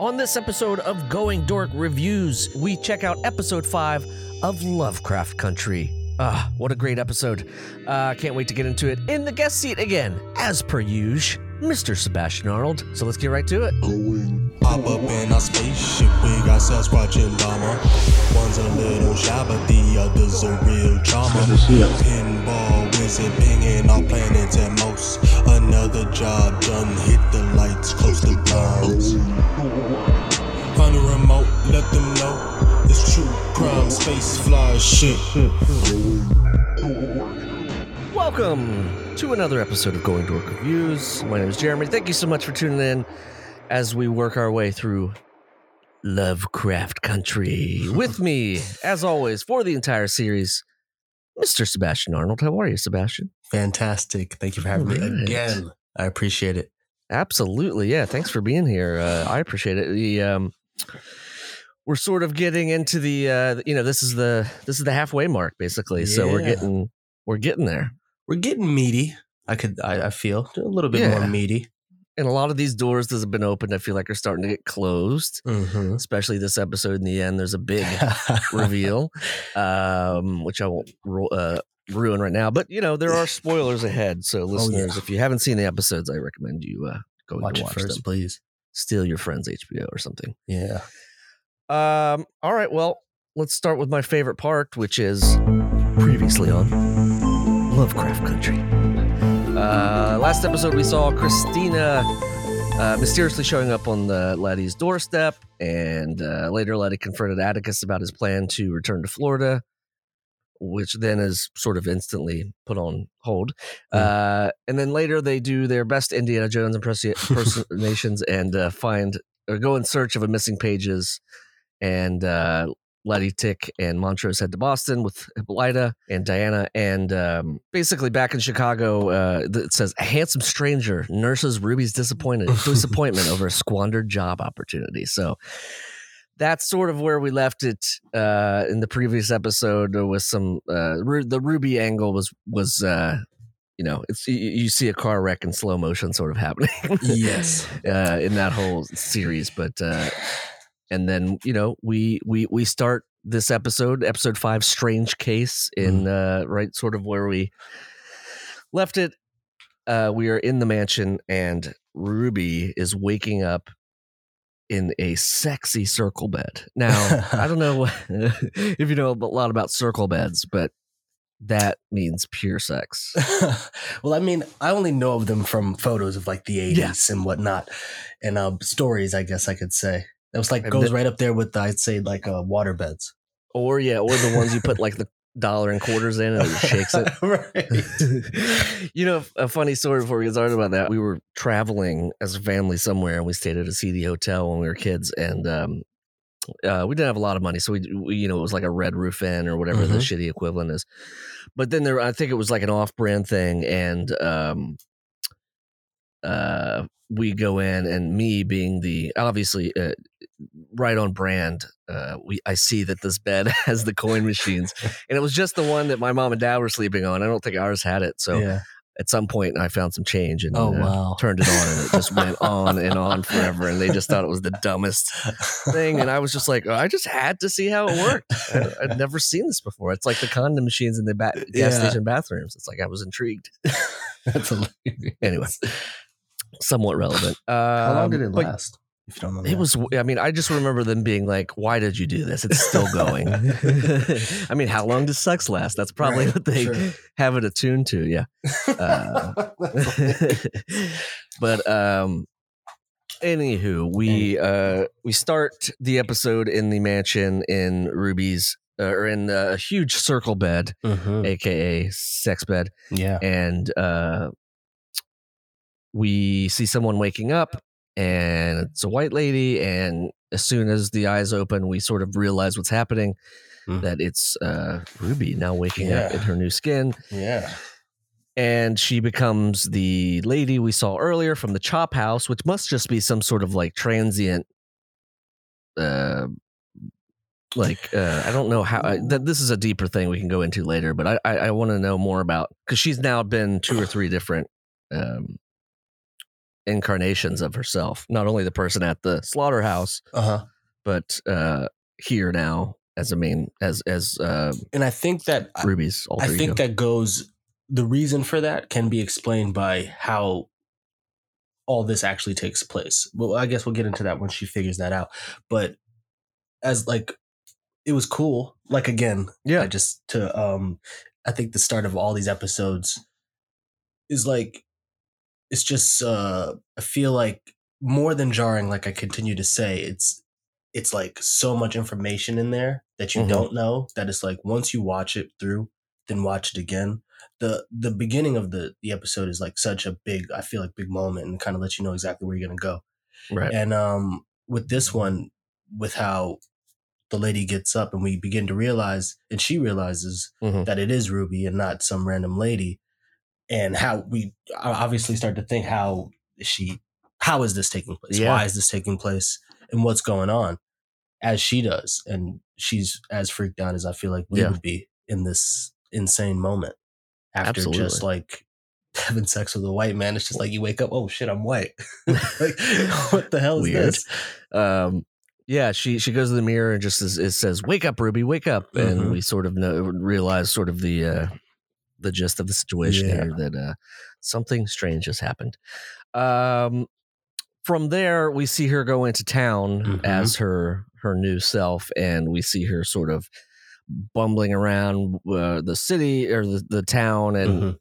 On this episode of Going Dork Reviews, we check out episode 5 of Lovecraft Country. Ah, what a great episode. Uh, can't wait to get into it in the guest seat again, as per usual, Mr. Sebastian Arnold. So let's get right to it. Hop up in our spaceship, we got Sasquatch and Llama. One's a little shy, but the other's a real charmer. Pinball pinging our planets at most. Another job done, hit the lights, close the blinds. Find a remote, let them know it's true crime, space fly shit. Welcome to another episode of Going Dork Reviews. My name is Jeremy. Thank you so much for tuning in as we work our way through Lovecraft Country. With me, as always, for the entire series, Mr. Sebastian Arnold. How are you, Sebastian? Fantastic. Thank you for having Alright. me again. I appreciate it. Absolutely, yeah. Thanks for being here. Uh, I appreciate it. The um, we're sort of getting into the uh, you know this is the this is the halfway mark basically. So we're getting we're getting there. We're getting meaty. I could I, I feel a little bit Yeah. more meaty. And a lot of these doors that have been opened, I feel like are starting to get closed. Mm-hmm. Especially this episode in the end, there's a big reveal, um, which I won't ru- uh, ruin right now. But you know there are spoilers ahead, so listeners, if you haven't seen the episodes, I recommend you uh, go Watch watch first, them. please. Steal your friend's HBO or something. Yeah. Um, all right, well, let's start with my favorite part, which is previously on Lovecraft Country. Uh, last episode, we saw Christina uh, mysteriously showing up on the Letty's doorstep, and uh, later Letty confronted Atticus about his plan to return to Florida, which then is sort of instantly put on hold. Uh, and then later, they do their best Indiana Jones impersonations and uh, find or go in search of a missing pages and uh, Letty, Tick, and Montrose head to Boston with Hippolyta and Diana. And um, basically, back in Chicago, uh, it says a handsome stranger nurses Ruby's disappointed disappointment over a squandered job opportunity. So that's sort of where we left it uh, in the previous episode. With some uh, Ru- the Ruby angle was was. Uh, you know, it's you, you see a car wreck in slow motion, sort of happening. Yes. uh, in that whole series. But uh, and then you know we we we start this episode, episode five, strange case, in uh, right sort of where we left it. Uh, we are in the mansion, and Ruby is waking up in a sexy circle bed. Now I don't know if you know a lot about circle beds, but that means pure sex. well, I mean, I only know of them from photos of like the 80s Yeah. and whatnot and uh, stories, I guess I could say. It was like And goes the- right up there with, I'd say, like uh, water beds. Or yeah, or the ones you put like the dollar and quarters in and it shakes it. right. you know, a funny story before we get started about that. We were traveling as a family somewhere, and we stayed at a seedy hotel when we were kids, and um, uh, we didn't have a lot of money, so we, we, you know, it was like a Red Roof Inn or whatever the shitty equivalent is. But then there, I think it was like an off-brand thing, and um, uh, we go in, and me being the obviously uh, right on brand, uh, we I see that this bed has the coin machines, and it was just the one that my mom and dad were sleeping on. I don't think ours had it, so yeah. at some point I found some change and Oh, uh, wow. turned it on and it just went on and on forever and they just thought it was the dumbest thing and I was just like oh, I just had to see how it worked I, I'd never seen this before it's like the condom machines in the ba- gas Yeah. station bathrooms it's like I was intrigued That's hilarious. anyway somewhat relevant How long did Um, it but last? If you don't know. it was I mean I just remember them being like why did you do this it's still going I mean how long does sex last that's probably Right, what they sure. have it attuned to yeah uh, but um anywho we uh we start the episode in the mansion in ruby's uh, or in a huge circle bed Mhm. aka sex bed Yeah. and uh we see someone waking up and it's a white lady and as soon as the eyes open we sort of realize what's happening Mm. that it's uh ruby now waking up in her new skin Yeah. and she becomes the lady we saw earlier from the chop house which must just be some sort of like transient uh like uh i don't know how I, th- this is a deeper thing we can go into later but i i, I want to know more about because she's now been two or three different um incarnations of herself. Not only the person at the slaughterhouse, Uh huh. but uh, here now as a main as as uh, And I think that Ruby's I think ego. that goes. The reason for that can be explained by how all this actually takes place. Well, I guess we'll get into that when she figures that out. But as like, it was cool. Like again, yeah, I just to um, I think the start of all these episodes is like, it's just uh, I feel like more than jarring. Like I continue to say, it's it's like so much information in there that you Mhm. don't know that it's like once you watch it through, then watch it again. The the beginning of the the episode is like such a big I feel like big moment and kind of lets you know exactly where you're gonna go. right. And um, with this one, with how the lady gets up and we begin to realize, and she realizes Mhm. that it is Ruby and not some random lady, and how we obviously start to think how is she, how is this taking place? Yeah. Why is this taking place? And what's going on? As she does, and she's as freaked out as I feel like we Yeah. would be in this insane moment after just like having sex with a white man. It's just like you wake up, oh shit, I'm white. like what the hell is Weird. this? um yeah she she goes to the mirror and just says, it says wake up ruby wake up and Mhm. we sort of know realize sort of the uh the gist of the situation Yeah. here that uh something strange has happened um from there we see her go into town Mhm. as her her new self and we see her sort of bumbling around uh, the city or the, the town and Mhm.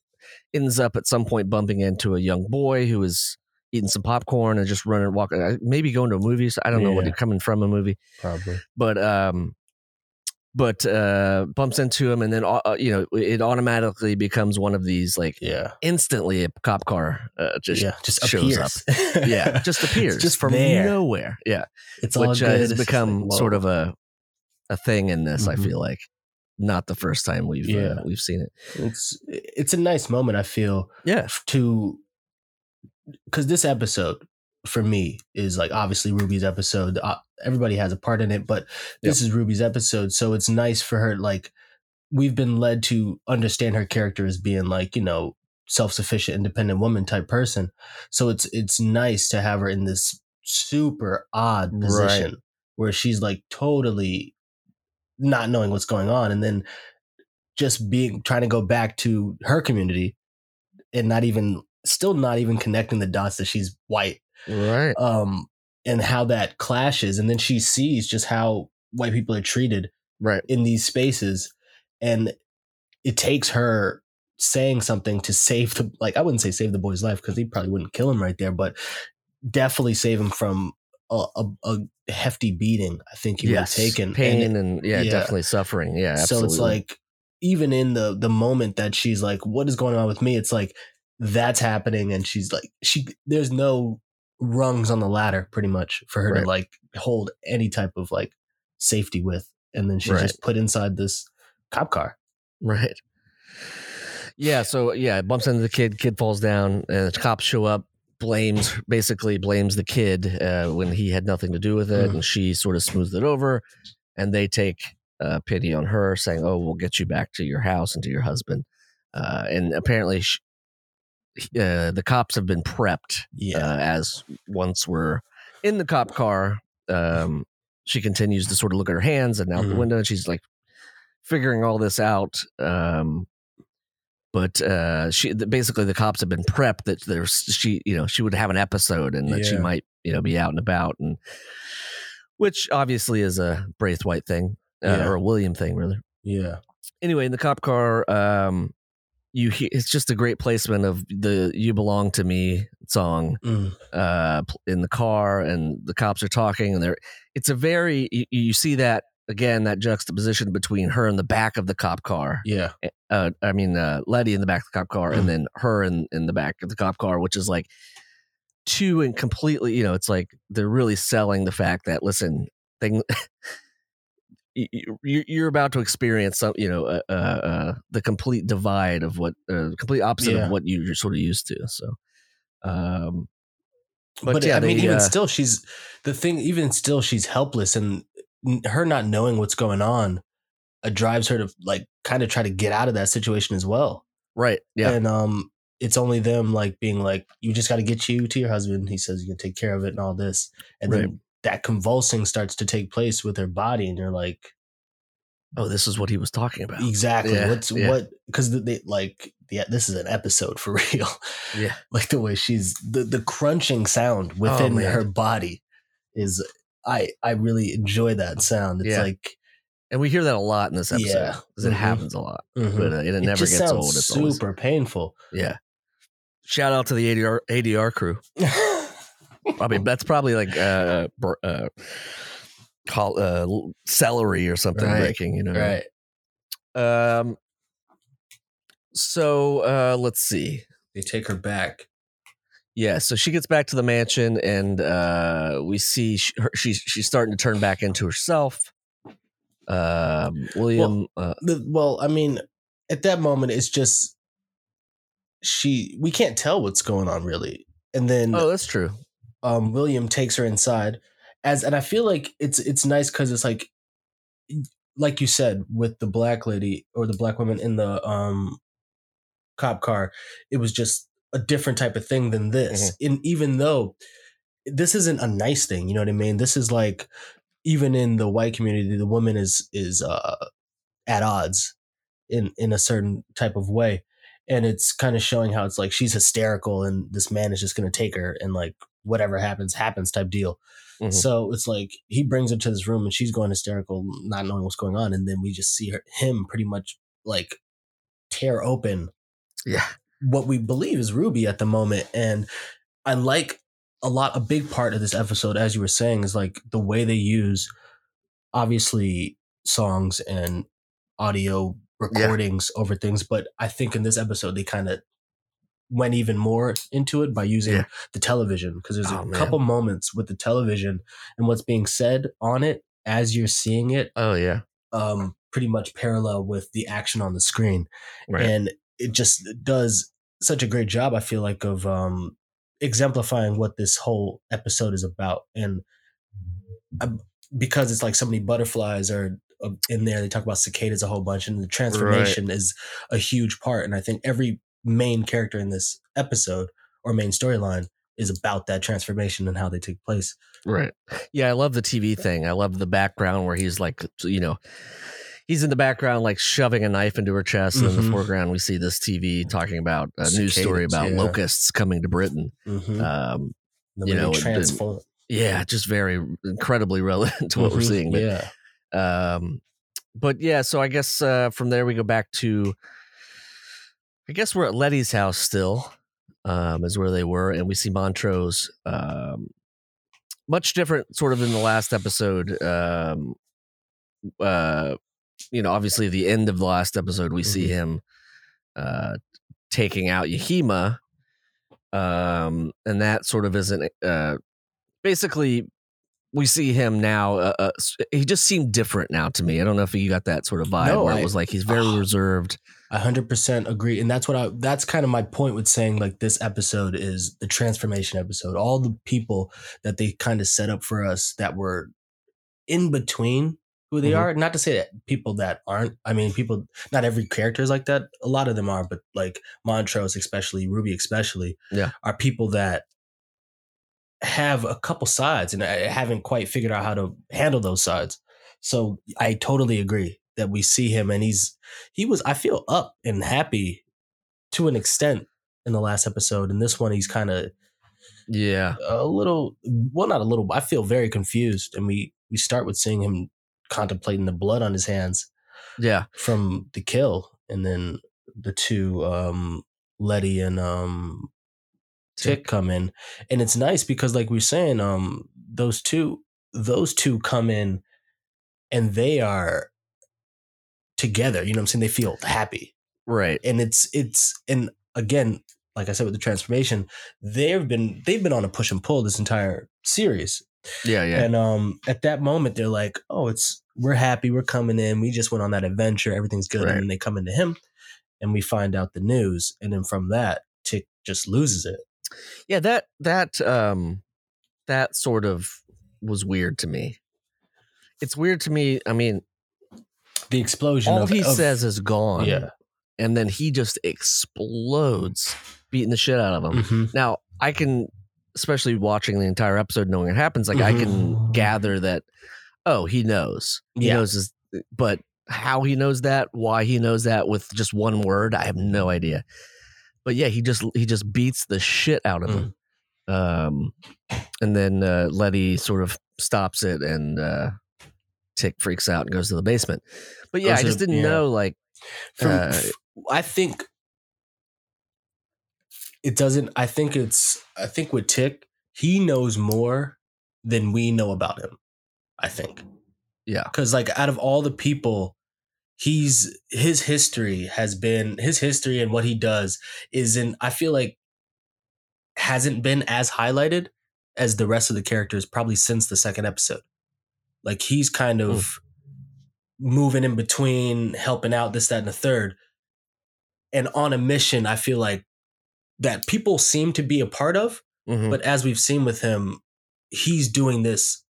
ends up at some point bumping into a young boy who is eating some popcorn and just running walking uh, maybe going to a movie so i don't know what Yeah. coming from a movie Probably. but um but uh bumps into him and then uh, you know it automatically becomes one of these like Yeah. instantly a cop car uh, just yeah. Just shows appears. up yeah just appears It's just from there. nowhere yeah It's which uh, has become like, sort of a a thing in this i Mhm. feel like not the first time we've Yeah. uh, we've seen it It's it's a nice moment. I feel yeah to because this episode for me is like obviously Ruby's episode. Uh, everybody has a part in it, but this is Ruby's episode, so it's nice for her. Like we've been led to understand her character as being like you know self sufficient, independent woman type person. So it's it's nice to have her in this super odd Right. position where she's like totally not knowing what's going on, and then just being trying to go back to her community and not even still not even connecting the dots that she's white right. um and how that clashes and then she sees just how white people are treated right. in these spaces and it takes her saying something to save the like i wouldn't say save the boy's life because he probably wouldn't kill him right there but definitely save him from a, a, a hefty beating i think he would have taken pain And and, yeah, yeah. definitely suffering. Yeah absolutely. so it's like even in the the moment that she's like what is going on with me? It's like that's happening and she's like she there's no rungs on the ladder pretty much for her Right. to like hold any type of like safety with and then she's Right. just put inside this cop car Right. Yeah. So yeah, it bumps into the kid. Kid falls down, and the cops show up. Blames basically blames the kid uh, when he had nothing to do with it, Mhm. and she sort of smooths it over. And they take uh, pity on her, saying, "Oh, we'll get you back to your house and to your husband." Uh, and apparently, sh uh, the cops have been prepped yeah uh, as once we're in the cop car, um, she continues to sort of look at her hands and out the Mhm. window, and she's like figuring all this out. Um, but uh, she basically the cops have been prepped that there's she you know she would have an episode and that she might you know be out and about and which obviously is a Braithwhite thing uh, Yeah. or a William thing really yeah anyway, in the cop car, um, you hear, it's just a great placement of the "You Belong to Me" song Mm. uh, in the car, and the cops are talking, and they're. It's a very you, you see that again that juxtaposition between her in the back of the cop car. yeah Uh, I mean, uh, Letty in the back of the cop car, Mm. and then her in in the back of the cop car, which is like two and completely. You know, it's like they're really selling the fact that listen, thing. you're about to experience some, you know, uh, uh, uh, the complete divide of what, uh, complete opposite Yeah. of what you- you're sort of used to. So, um, but, but, yeah, i mean they, even uh, still she's the thing even still she's helpless and her not knowing what's going on uh, drives her to like kind of try to get out of that situation as well right, yeah, and um it's only them like being like, you just got to get you to your husband. He says you can take care of it and all this, and Right. then that convulsing starts to take place with her body, and you're like, Oh, this is what he was talking about. exactly Yeah, what's yeah. what because they like yeah, this is an episode for real. Yeah. like the way she's the the crunching sound within Oh, her body is I I really enjoy that sound. It's Yeah. like And we hear that a lot in this episode Yeah. because it Mhm. happens a lot, mhm. but uh, it, it never gets old. It's always, super painful. yeah. Shout out to the ADR ADR crew. I mean, that's probably like uh, uh, call, uh, celery or something Right. breaking. You know, right. Um. So uh, let's see. They take her back. Yeah, so she gets back to the mansion, and uh, we see sh her, she's she's starting to turn back into herself. Um, William, uh, The, well, I mean, at that moment, it's just she. We can't tell what's going on really, and then oh, that's true. Um, William takes her inside as, and I feel like it's it's nice because it's like, like you said with the black lady or the black woman in the um cop car, it was just a different type of thing than this. And even though this isn't a nice thing, you know what I mean? This is like even in the white community, the woman is is uh at odds in in a certain type of way. And it's kind of showing how it's like she's hysterical and this man is just gonna take her and like whatever happens, happens type deal. Mhm. So it's like he brings her to this room and she's going hysterical, not knowing what's going on. And then we just see her him pretty much like tear open Yeah, what we believe is Ruby at the moment. And I like a lot, a big part of this episode, as you were saying, is like the way they use obviously songs and audio recordings over things. But I think in this episode, they kind of went even more into it by using Yeah. the television because there's Oh, a man. couple moments with the television and what's being said on it as you're seeing it oh yeah, um pretty much parallel with the action on the screen right. and it just does such a great job i feel like of um exemplifying what this whole episode is about and um, because it's like so many butterflies are uh, in there they talk about cicadas a whole bunch and the transformation is a huge part and i think every main character in this episode or main storyline is about that transformation and how they take place Right. Yeah, I love the TV thing. I love the background where he's like, you know, he's in the background like shoving a knife into her chest, and in the foreground we see this TV talking about a news story about yeah. locusts coming to Britain. mm-hmm. Um, the you know, transform yeah, just very incredibly relevant to what we're Mhm, seeing. But, yeah um, but yeah, so I guess uh, from there we go back to, I guess we're at Letty's house still, um, is where they were, and we see Montrose, um, much different, sort of in the last episode. Um, uh, you know, obviously the end of the last episode, we see Mhm. him uh, taking out Yahima, um, and that sort of isn't uh, basically we see him now. Uh, uh, he just seemed different now to me. I don't know if you got that sort of vibe No, where I- it was like he's very Ah. reserved. I hundred percent agree, and that's what I. That's kind of my point with saying like this episode is the transformation episode. All the people that they kind of set up for us that were in between who they Mhm. are. Not to say that people that aren't. I mean, people. Not every character is like that. A lot of them are, but like Montrose, especially Ruby, especially, Yeah. are people that have a couple sides, and I haven't quite figured out how to handle those sides. So I totally agree that we see him, and he's he was I feel up and happy to an extent in the last episode. and this one, he's kind of Yeah, a little well, not a little. but I feel very confused, and we we start with seeing him contemplating the blood on his hands yeah, from the kill, and then the two um Letty and um Tick come in, and it's nice because like we're saying, um those two those two come in, and they are together. You know what I'm saying? They feel happy right. and it's it's and again like i said with the transformation they've been they've been on a push and pull this entire series Yeah, yeah, and um at that moment they're like oh it's we're happy we're coming in we just went on that adventure everything's good Right. and then they come into him and we find out the news and then from that tick just loses it yeah. That that um that sort of was weird to me. It's weird to me. I mean, the explosion all of, he of- says is gone. yeah and then he just explodes beating the shit out of him. Mhm. Now, I can, especially watching the entire episode, knowing it happens, like I can gather that, oh, he knows. He Yeah. knows his, but how he knows that, why he knows that with just one word, I have no idea. But yeah, he just he just beats the shit out of him. Um, and then uh, Letty sort of stops it, and uh, Tick freaks out and goes to the basement. But yeah, I just didn't yeah. know like From, Uh, I think it doesn't. I think it's. I think with Tick, he knows more than we know about him. I think yeah, because like out of all the people, he's his history has been his history and what he does isn't. I feel like hasn't been as highlighted as the rest of the characters probably since the second episode. Like he's kind of moving in between, helping out this, that, and the third. And on a mission, I feel like that people seem to be a part of. Mhm. But as we've seen with him, he's doing this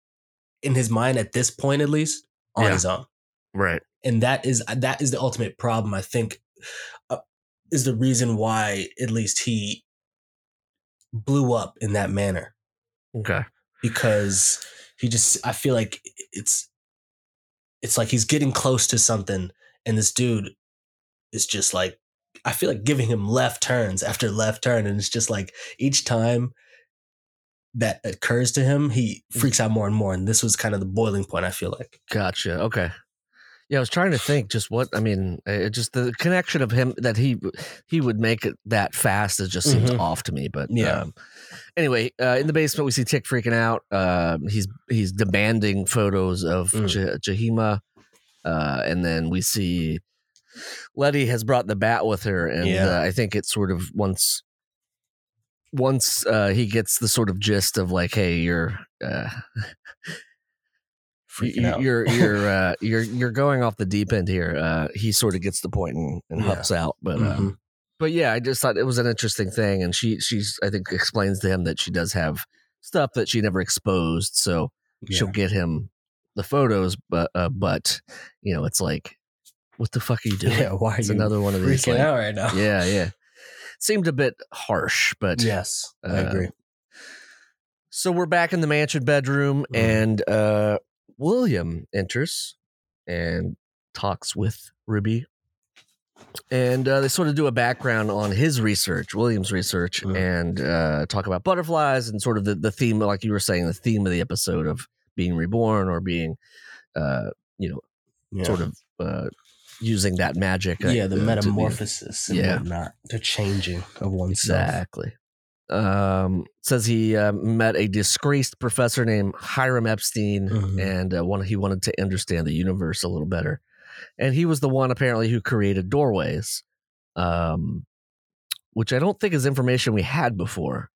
in his mind at this point, at least on Yeah. his own. right. And that is that is the ultimate problem. I think uh, is the reason why at least he blew up in that manner Okay. because he just I feel like it's it's like he's getting close to something and this dude is just like I feel like giving him left turns after left turn and it's just like each time that occurs to him he freaks out more and more and this was kind of the boiling point I feel like Gotcha. Okay. Yeah, I was trying to think just what I mean. It just the connection of him that he he would make it that fast. It just seems Mhm. off to me. But Yeah. Um, anyway, uh, in the basement we see Tick freaking out. Um, he's he's demanding photos of Mm. Ja- Jahima, uh, and then we see Letty has brought the bat with her, and Yeah. uh, I think it's sort of once once uh, he gets the sort of gist of like, hey, you're. Uh, freaking you- out You're you're uh, you're you're going off the deep end here. Uh, he sort of gets the point and, and Yeah. helps out, but um, but yeah, I just thought it was an interesting thing, and she she's I think explains to him that she does have stuff that she never exposed, so she'll get him the photos, but uh, but you know it's like, what the fuck are you doing? yeah why are it's you another one of these. freaking like- out right now Yeah, yeah. Seemed a bit harsh, but yes I uh, agree so we're back in the mansion bedroom, Mhm. and uh, William enters and talks with Ruby. And uh, they sort of do a background on his research, William's research, Mhm. and uh, talk about butterflies and sort of the, the theme, like you were saying, the theme of the episode of being reborn or being, uh, you know, yeah. sort of uh, using that magic. uh, yeah the uh, be- metamorphosis and Yeah. whatnot the changing of oneself Exactly. Um, says he uh, met a disgraced professor named Hiram Epstein, Mhm. and uh, one, he wanted to understand the universe a little better. And he was the one apparently who created doorways, um, which I don't think is information we had before.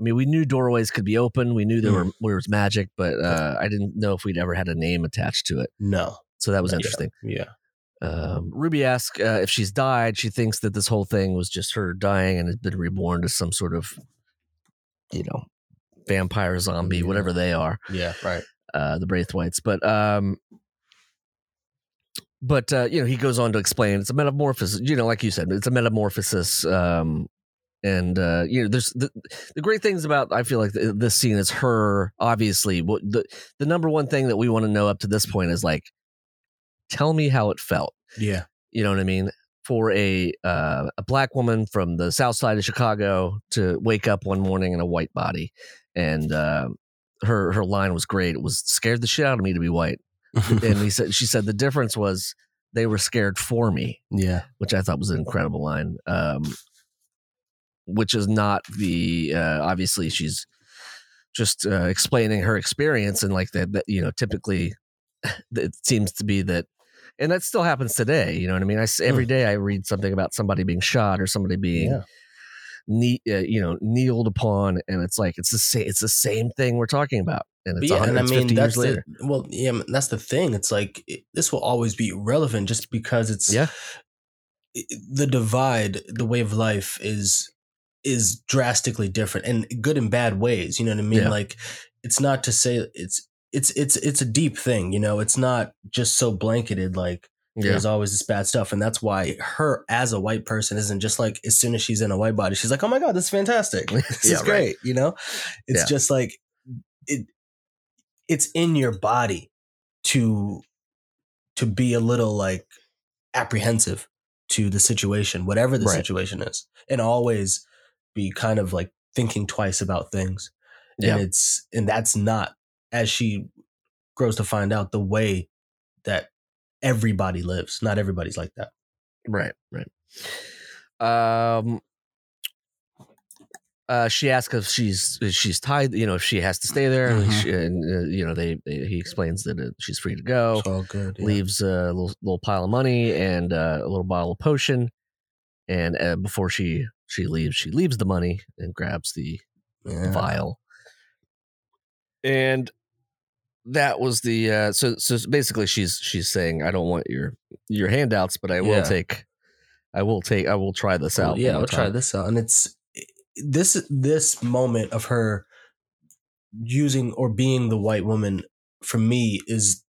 I mean, we knew doorways could be open. We knew there were there was magic, but uh, I didn't know if we'd ever had a name attached to it. no So that was Yeah. interesting. yeah Um, Ruby asks uh, if she's died. She thinks that this whole thing was just her dying and has been reborn to some sort of, you know, vampire zombie, Yeah. whatever they are, yeah right uh, the Braithwhites. But, um, but uh, you know, he goes on to explain it's a metamorphosis. You know, like you said, it's a metamorphosis. Um, and uh, you know, there's the, the great things about I feel like th- this scene is her. Obviously, what the the number one thing that we want to know up to this point is like, tell me how it felt. yeah You know what I mean? For a uh, a black woman from the south side of Chicago to wake up one morning in a white body, and uh, her her line was great. It was scared the shit out of me to be white, and he said she said the difference was they were scared for me, yeah. which I thought was an incredible line. Um, which is not the uh, obviously she's just uh, explaining her experience and like that, that you know typically it seems to be that and that still happens today you know what i mean? I every day i read something about somebody being shot or somebody being yeah knee, uh, you know kneeled upon and it's like it's the same it's the same thing we're talking about and it's, yeah, 100, and I mean that's years the later well, yeah, that's the thing. It's like it, this will always be relevant just because it's Yeah. the divide, the way of life is is drastically different in good and bad ways. You know what I mean? Yeah. Like it's not to say it's it's it's it's a deep thing. You know, it's not just so blanketed like Yeah. There's always this bad stuff, and that's why her as a white person isn't just like as soon as she's in a white body, she's like, "Oh my god, this is fantastic! This Yeah, is right. great!" You know, it's Yeah. just like it. It's in your body to to be a little like apprehensive to the situation, whatever the Right. situation is, and always be kind of like thinking twice about things. And it's and that's not as she grows to find out the way that everybody lives. Not everybody's like that. Right, right. Um, uh, she asks if she's if she's tied, you know, if she has to stay there, and, Mhm. she, and uh, you know, they, they he explains that uh, she's free to go. It's all good. yeah. Leaves a little, little pile of money and uh, a little bottle of potion, and uh, before she she leaves, she leaves the money and grabs the Yeah. vial. And that was the uh so so basically she's she's saying I don't want your your handouts, but I will Yeah. take I will take I will try this Well, out. yeah, one I'll try this out. And it's this this moment of her using or being the white woman for me is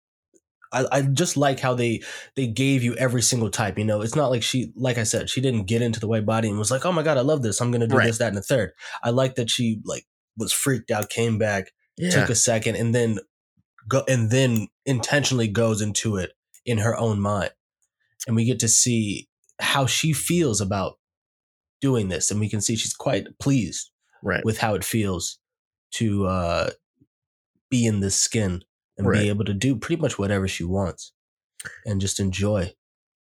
I, I just like how they they gave you every single type. You know, it's not like she like I said, she didn't get into the white body and was like, Oh my god, I love this. I'm gonna do Right. this, that, and the third. I like that she like was freaked out, came back, Yeah. took a second, and then go and then intentionally goes into it in her own mind. And we get to see how she feels about doing this. And we can see she's quite pleased right. with how it feels to uh be in this skin and Right. be able to do pretty much whatever she wants and just enjoy.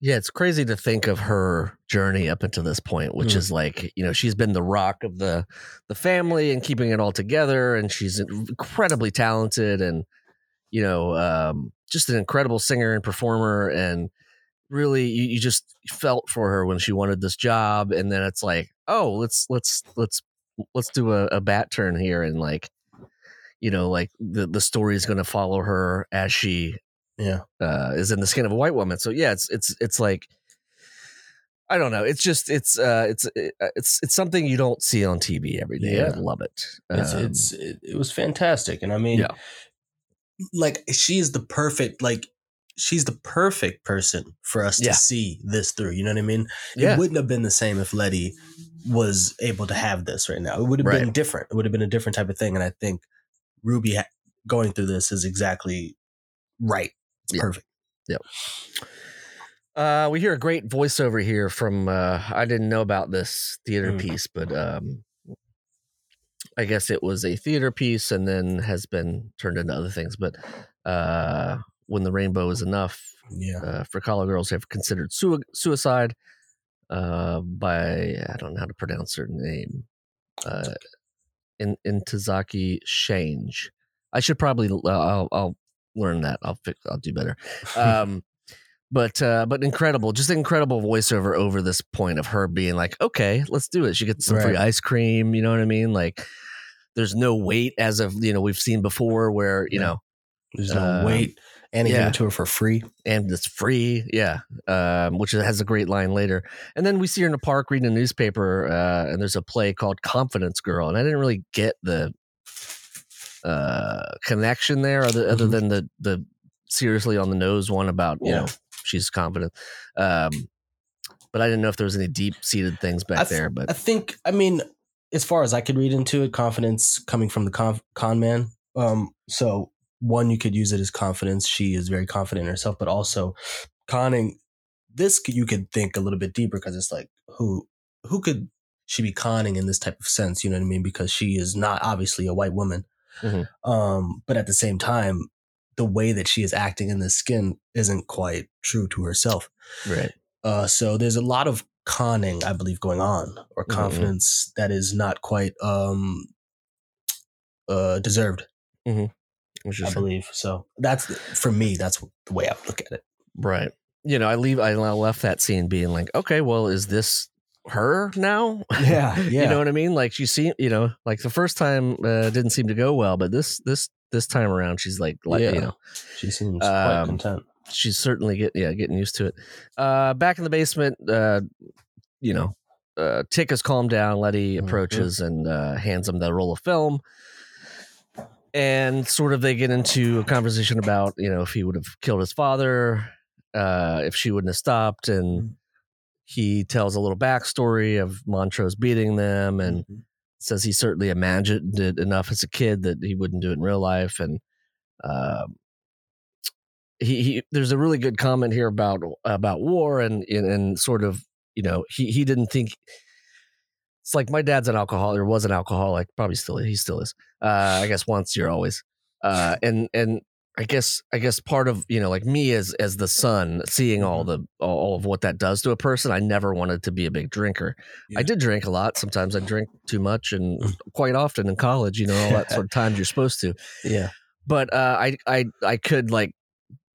Yeah, it's crazy to think of her journey up until this point, which Mm. is like, you know, she's been the rock of the the family and keeping it all together and she's incredibly talented and you know, um just an incredible singer and performer and really you, you just felt for her when she wanted this job and then it's like, "Oh, let's let's let's let's do a, a bat turn here and like you know, like the the story is going to follow her as she Yeah. uh, is in the skin of a white woman. So yeah, it's it's it's like I don't know. It's just it's uh, it's it's it's something you don't see on TV every day. I love it. It's Um, it's it, it was fantastic. And I mean Yeah. Like she is the perfect like she's the perfect person for us Yeah. to see this through. You know what I mean? yeah, It wouldn't have been the same if Letty was able to have this right now. It would have been different. It would have been a different type of thing. And I think Ruby ha- going through this is exactly right. It's Yeah. perfect. Yep. Uh, we hear a great voiceover here from uh, I didn't know about this theater Mm. piece, but um, I guess it was a theater piece and then has been turned into other things. But uh, when the rainbow is enough, Yeah. uh, for collar girls have considered sui- suicide uh, by I don't know how to pronounce her name, uh, in Ntozake Shange. I should probably uh, I'll, I'll learn that. I'll fix. I'll do better. Um, but uh, but incredible, just incredible voiceover over this point of her being like, okay, let's do it. She gets some free ice cream. You know what I mean? Like, there's no wait as of you know we've seen before where you Yeah. know There's no Um, wait. And he gave it to her for free. and it's free. Yeah, um, which has a great line later. And then we see her in a park reading a newspaper, uh, and there's a play called Confidence Girl, and I didn't really get the uh, connection there, other other Mhm. than the the seriously on the nose one about you Yeah. know she's confident. Um, but I didn't know if there was any deep seated things back th- there. But I think, I mean, as far as I could read into it, confidence coming from the con, con man. Um, so one, you could use it as confidence. She is very confident in herself, but also conning. This you could think a little bit deeper because it's like who who could she be conning in this type of sense? You know what I mean? Because she is not obviously a white woman, Mhm. um, but at the same time, the way that she is acting in this skin isn't quite true to herself. right, Uh, so there's a lot of conning, I believe, going on, or Mhm. confidence that is not quite um, uh, deserved. which is I believe. So that's for me. That's the way I look at it. right. You know, I leave. I left that scene being like, okay, well, is this her now? Yeah, you know what I mean? Like she seemed, you know, like the first time uh, didn't seem to go well, but this this this time around, she's like, like Yeah. you know, She seems quite Um, content. she's certainly get yeah getting used to it. Uh, back in the basement, uh, you know, uh, Tick has calmed down. Letty Mhm. approaches and uh, hands him the roll of film. And sort of they get into a conversation about, you know, if he would have killed his father. uh, if she wouldn't have stopped. And Mm. he tells a little backstory of Montrose beating them and Mhm. Says he certainly imagined it enough as a kid that he wouldn't do it in real life. And um, he, he there's a really good comment here about about war and and, and sort of you know he he didn't think it's like my dad's an alcoholic or was an alcoholic probably still he still is uh i guess once you're always uh and and i guess i guess part of you know like me as as the son seeing all the all of what that does to a person i never wanted to be a big drinker i did drink a lot sometimes i drink too much and quite often in college you know all that sort of times you're supposed to Yeah. but uh, I I I could like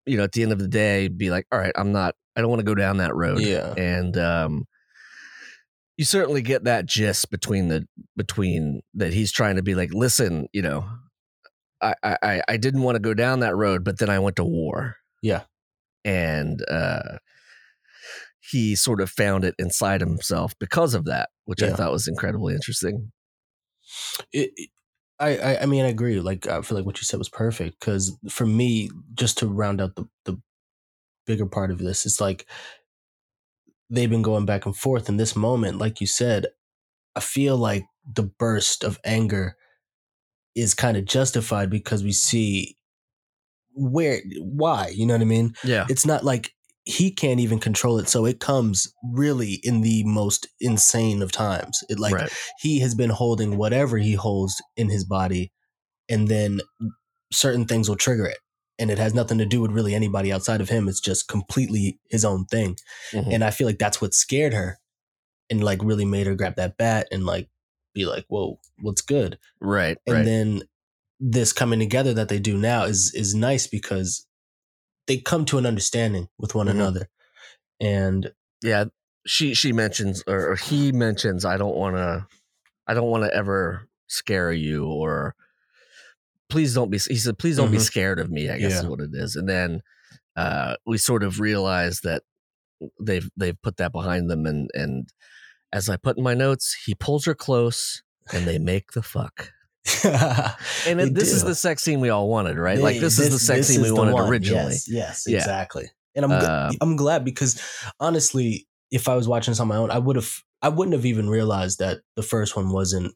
you know at the end of the day be like, all right, I'm not. I don't want to go down that road. Yeah. and um, you certainly get that gist between the between that he's trying to be like, listen, you know, I I I didn't want to go down that road, but then I went to war. Yeah. and uh, he sort of found it inside himself because of that, which I thought was incredibly interesting. it, I I mean I agree. Like I feel like what you said was perfect because for me, just to round out the the bigger part of this, it's like they've been going back and forth. In this moment, like you said, I feel like the burst of anger is kind of justified because we see where why you know what I mean. Yeah, It's not like he can't even control it, so it comes really in the most insane of times. It like right. he has been holding whatever he holds in his body and then certain things will trigger it and it has nothing to do with really anybody outside of him it's just completely his own thing Mhm. and i feel like that's what scared her and like really made her grab that bat and like be like whoa what's good Right, and right. then this coming together that they do now is is nice because they come to an understanding with one Mhm. another and yeah she she mentions or, or he mentions i don't want to i don't want to ever scare you or please don't be he said please don't be Mhm. scared of me i guess is what it is and then uh we sort of realize that they've they've put that behind them and and as i put in my notes he pulls her close and they make the fuck and it, this is the sex scene we all wanted right like They- this, is the sex scene we wanted one. originally Yes, yes Yeah. exactly. And I'm Um, I'm glad because honestly, if I was watching this on my own, I would have I wouldn't have even realized that the first one wasn't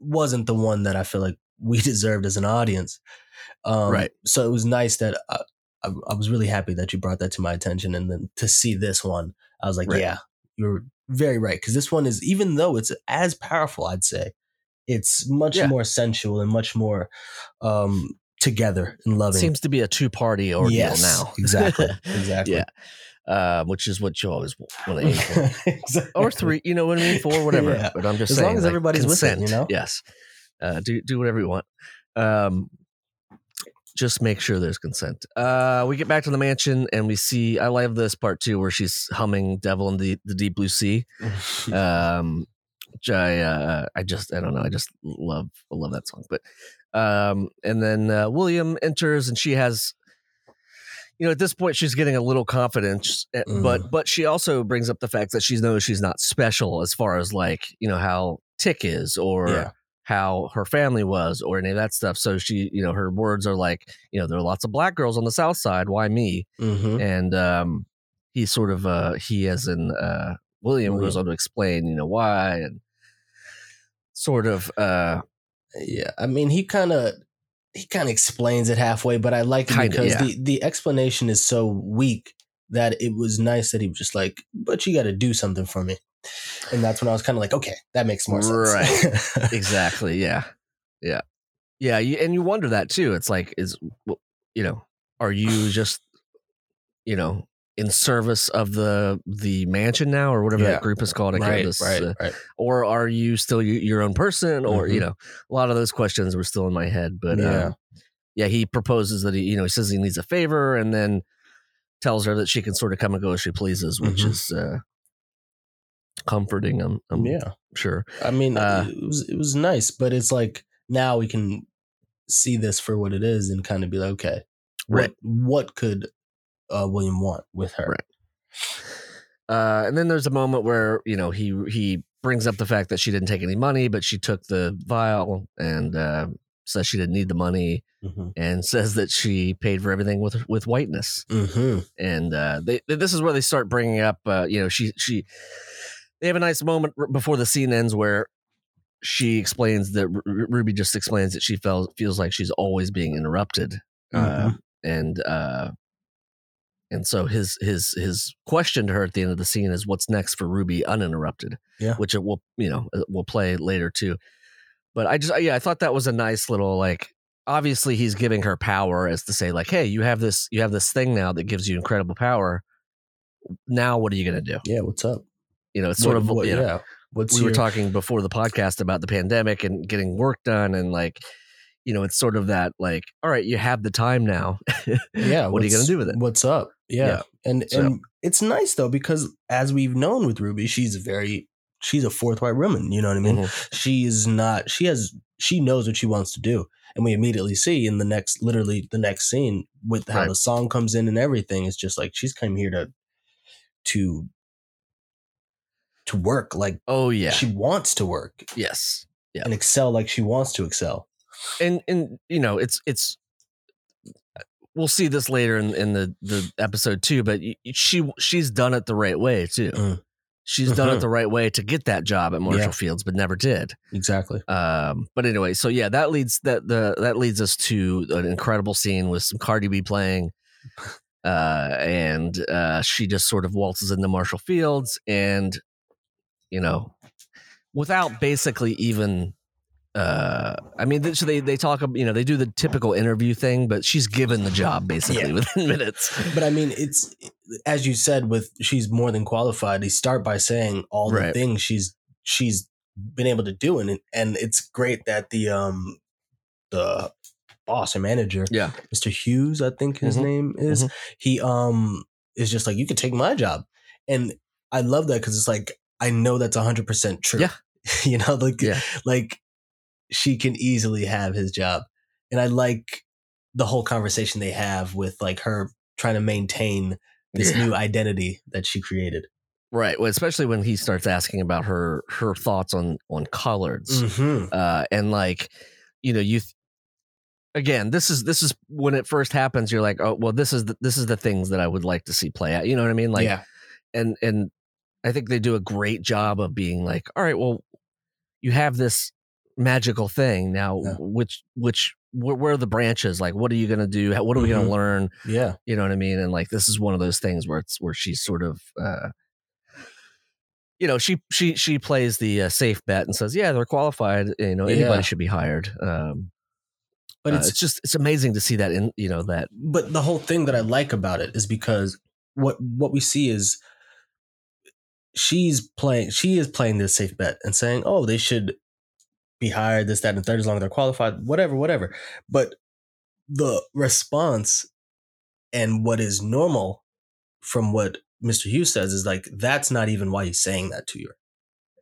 wasn't the one that I feel like we deserved as an audience. Um, Right. So it was nice that I, I, I was really happy that you brought that to my attention, and then to see this one, I was like, Right. yeah, you're very right because this one is even though it's as powerful, I'd say it's much Yeah. more sensual and much more um, together and loving. seems to be a two-party ordeal Yes, now exactly, exactly. yeah uh, which is what you always want to aim for Exactly. or three, you know what I mean, four, whatever. Yeah. But I'm just As saying, long as like, everybody's with it, you know? Yes, uh, do do whatever you want. Um, just make sure there's consent. Uh, we get back to the mansion and we see. I love this part too, where she's humming "Devil in the, the Deep Blue Sea." Um, which I uh, I just I don't know. I just love I love that song. But um, and then uh, William enters and she has. You know, at this point, she's getting a little confidence, eh, but Mm. but she also brings up the fact that she knows she's not special as far as like you know how Tick is or yeah. How her family was or any of that stuff. So she, you know, her words are like, you know, there are lots of black girls on the South Side. Why me? hmm And um, he sort of, uh, he as in uh, William goes on to explain, you know, why and sort of, uh, Yeah. I mean, he kind of he kind of explains it halfway, but I like it Kinda, because yeah. the the explanation is so weak that it was nice that he was just like, "But you got to do something for me," and that's when I was kind of like, "Okay, that makes more sense." Right. exactly. Yeah. Yeah. Yeah. You, and you wonder that too. It's like, is, you know, are you just, you know, in service of the the mansion now or whatever Yeah. that group is called? I right, this, right, uh, right. or are you still your own person or you Mhm. know a lot of those questions were still in my head but yeah Yeah. yeah he proposes that he you know he says he needs a favor and then tells her that she can sort of come and go as she pleases which Mhm. is uh comforting i'm, I'm yeah. sure I mean, Uh, it was it was nice, but it's like now we can see this for what it is and kind of be like, okay, Right. what what could uh, William want with her? Right. uh and then there's a moment where you know he he brings up the fact that she didn't take any money but she took the vial and uh says she didn't need the money, Mm-hmm. and says that she paid for everything with with whiteness. Mm-hmm. And uh, they, this is where they start bringing up, uh, you know, she she they have a nice moment before the scene ends where she explains that Ruby just explains that she felt feels like she's always being interrupted, uh, Mhm. and uh, and so his his his question to her at the end of the scene is, "What's next for Ruby uninterrupted?" Yeah. which it will you know will play later too. But I just yeah I thought that was a nice little like obviously he's giving her power as to say like hey you have this you have this thing now that gives you incredible power. Now what are you gonna do? Yeah. What's up? You know it's sort What- of what- you know, yeah. What's we your, were talking before the podcast about the pandemic and getting work done and like you know it's sort of that like all right you have the time now yeah what are you gonna do with it what's up yeah, Yeah. and So- and it's nice though because as we've known with ruby she's very she's a forthright woman you know what i mean Mhm. she is not she has she knows what she wants to do and we immediately see in the next literally the next scene with how Right. the song comes in and everything it's just like she's come here to to to work like oh yeah she wants to work yes Yeah. and excel like she wants to excel and and you know it's it's we'll see this later in, in the the episode too but she she's done it the right way too Mm. she's done it Mhm. the right way to get that job at marshall Yeah. fields but never did exactly um but anyway so yeah that leads that the that leads us to an incredible scene with some cardi b playing uh and uh she just sort of waltzes into marshall field's and you know without basically even uh i mean they they, they talk you know they do the typical interview thing but she's given the job basically Yeah. within minutes But I mean, it's as you said with she's more than qualified. They start by saying all the Right. things she's she's been able to do, and and it's great that the um the boss or manager, yeah Mr. Hughes, I think his Mhm. name is, Mhm. he um is just like you can take my job, and I love that because it's like I know that's hundred percent true. Yeah. you know, like Yeah. like she can easily have his job, and I like the whole conversation they have with like her trying to maintain this Yeah. new identity that she created. right well especially when he starts asking about her her thoughts on on collards Mm-hmm. uh and like you know you th- again this is this is when it first happens you're like oh well this is the, this is the things that i would like to see play out you know what i mean like yeah, and and i think they do a great job of being like all right well you have this magical thing now Yeah. which which where, where are the branches like what are you gonna do How- what are we Mhm. gonna learn yeah, you know what i mean and like this is one of those things where it's where she's sort of uh you know she she she plays the uh, safe bet and says yeah they're qualified you know anybody Yeah. should be hired um but uh, it's it's just it's amazing to see that in you know that but the whole thing that I like about it is because what what we see is she's playing she is playing this safe bet and saying, oh, they should be hired, this, that, and third, as long as they're qualified, whatever, whatever. But the response and what is normal from what Mr. Hughes says is like that's not even why he's saying that to you.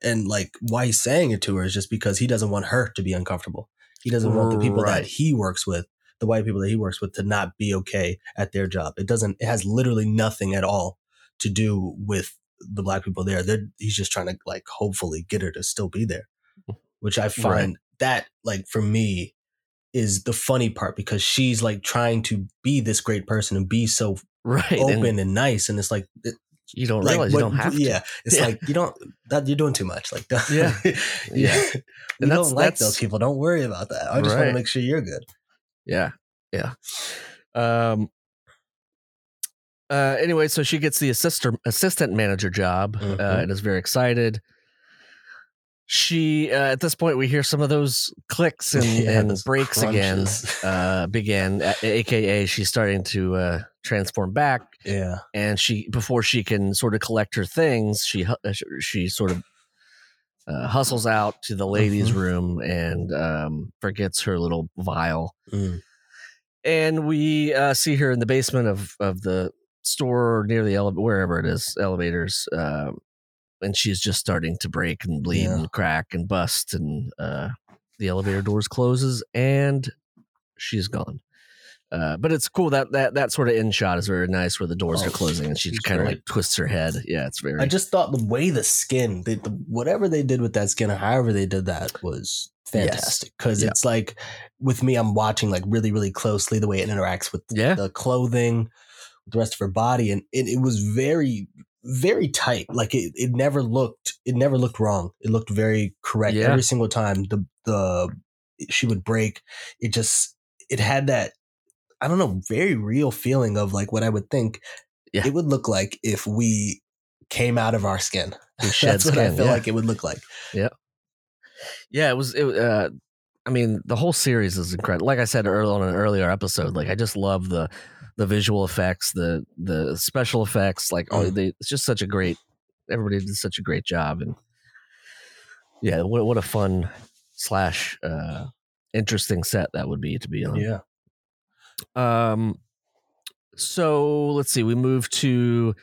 And like why he's saying it to her is just because he doesn't want her to be uncomfortable. He doesn't want the people Right. that he works with, the white people that he works with, to not be okay at their job. It doesn't. It has literally nothing at all to do with the black people there. They're, he's just trying to like hopefully get her to still be there, which I find that like for me is the funny part because she's like trying to be this great person and be so right open and and, nice, and it's like it, you don't like realize you don't have to yeah, it's Yeah. like you don't that you're doing too much. Like Yeah. yeah, that's- don't like those people. Don't worry about that. I just want to make sure you're good. Yeah, yeah. Um. Uh. Anyway, so she gets the assistant assistant manager job uh, Mhm. and is very excited. She uh, at this point we hear some of those clicks and, Yeah, and those breaks again. crunches. Uh, begin, aka she's starting to uh, transform back, Yeah, and she before she can sort of collect her things, she uh, she sort of uh, hustles out to the ladies' Mhm. room and um, forgets her little vial Mm. and we uh, see her in the basement of of the store near the elevator, wherever it is, elevators. Um, and she's just starting to break and bleed Yeah. and crack and bust, and uh, the elevator doors closes, and she's gone. Uh, but it's cool that that that sort of end shot is very nice, where the doors Oh, are closing and she she's kind of like twists her head. Yeah, it's very. I just thought the way the skin, the, the, whatever they did with that skin, or however they did that, was fantastic. Because Yeah. it's like with me, I'm watching like really, really closely the way it interacts with yeah, the clothing, the rest of her body, and it, it was very, very tight. Like it, it never looked, it never looked wrong. It looked very correct Yeah. every single time. The the she would break. It just it had that. I don't know, very real feeling of like what I would think Yeah. it would look like if we came out of our skin. That's what I feel yeah. like it would look like. Yeah. Yeah. It was. It, uh, I mean, the whole series is incredible. Like I said earlier on an earlier episode, like I just love the the visual effects, the the special effects. Like, oh, Mm. they, it's just such a great. Everybody did such a great job, and yeah, what what a fun slash uh, interesting set that would be to be on. Yeah. Um. So let's see. We move to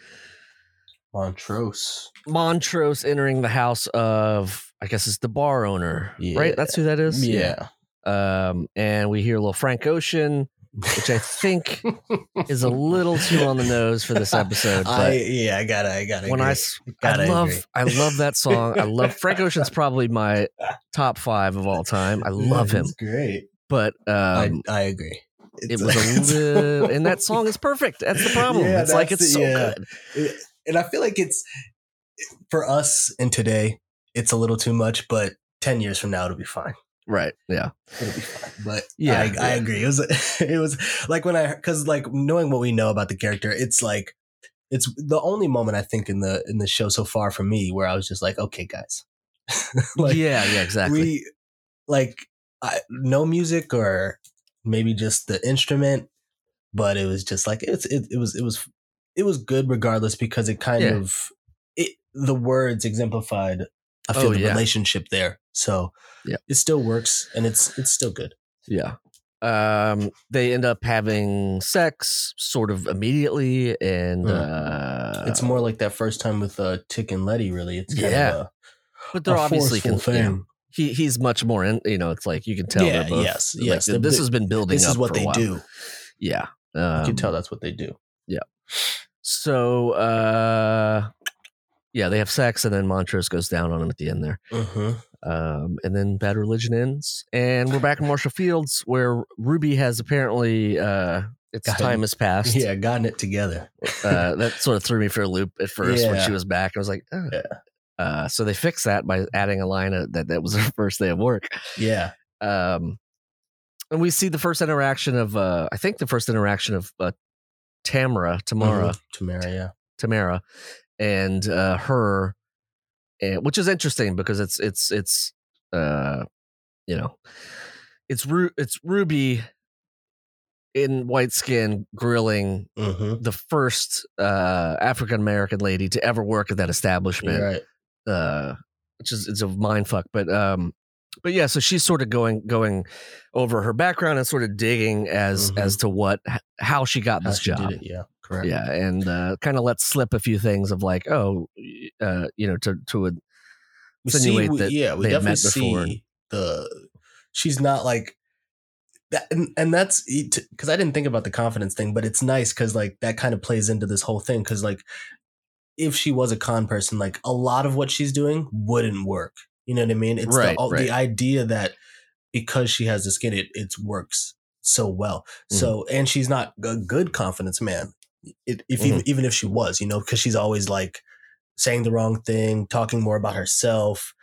Montrose. Montrose entering the house of, I guess it's the bar owner, Yeah. right? That's who that is. Yeah. Um, and we hear a little Frank Ocean, which I think is a little too on the nose for this episode. But I yeah, I gotta I gotta when I, agree. I Gotta love, agree. I love that song. I love Frank Ocean's probably my top five of all time. I love him, great. but um, I I agree. it was a little, and that song is perfect. That's the problem. Yeah, it's like it's the- so yeah. good. and I feel like it's for us in today, it's a little too much, but ten years from now it'll be fine. Right? Yeah. It'll be fine. But Yeah, I, yeah. I agree. It was it was like when I because like knowing what we know about the character, it's like it's the only moment I think in the in the show so far for me where I was just like, okay, guys, like yeah. Yeah. Exactly. we like I, no music or maybe just the instrument, but it was just like it's it, it was it was it was good regardless because it kind Yeah. of it the words exemplified I feel Oh, the yeah. relationship there. So Yeah. it still works and it's it's still good. Yeah. Um, they end up having sex sort of immediately, and Hmm. uh, it's more like that first time with uh, Tick and Letty. Really, it's kind Yeah. of a, but they're obviously con- yeah. he he's much more in. You know, it's like you can tell. Yeah, they're both, yes, like, yes. this has been building. This is what they do. Yeah. You Um, can tell that's what they do. Yeah. So, uh, yeah, they have sex, and then Montrose goes down on him at the end there. hmm Um, and then Bad Religion ends, and we're back in Marshall Field's, where Ruby has apparently uh, its time has passed. Yeah, gotten it together. uh, that sort of threw me for a loop at first when she was back. I was like, oh. Yeah. Uh, so they fixed that by adding a line of, that that was her first day of work. Yeah. Um, and we see the first interaction of, uh, I think the first interaction of uh, Tamara, Tamara, Mhm. Tamara, yeah. Tamara, and uh, her, and, which is interesting because it's it's it's uh, you know, it's Ru- it's Ruby in white skin grilling Mm-hmm. the first uh, African American lady to ever work at that establishment, right. uh, which is it's a mind fuck. But um, but yeah, so she's sort of going going over her background and sort of digging as Mhm. as to what how she got How this she job. it. Yeah. Correct. Yeah, and uh, kind of let slip a few things of like, oh, uh, you know, to to a, We see, insinuate we- that yeah, we they definitely met before. see the. She's not like that, and, and that's because I didn't think about the confidence thing, but it's nice because like that kind of plays into this whole thing. Because like, if she was a con person, like a lot of what she's doing wouldn't work. You know what I mean? It's Right, the right. the idea that because she has the skin, it it works so well. So Mm-hmm. and she's not a good confidence man. It, if Mm-hmm. even, even if she was, you know, because she's always like saying the wrong thing, talking more about herself,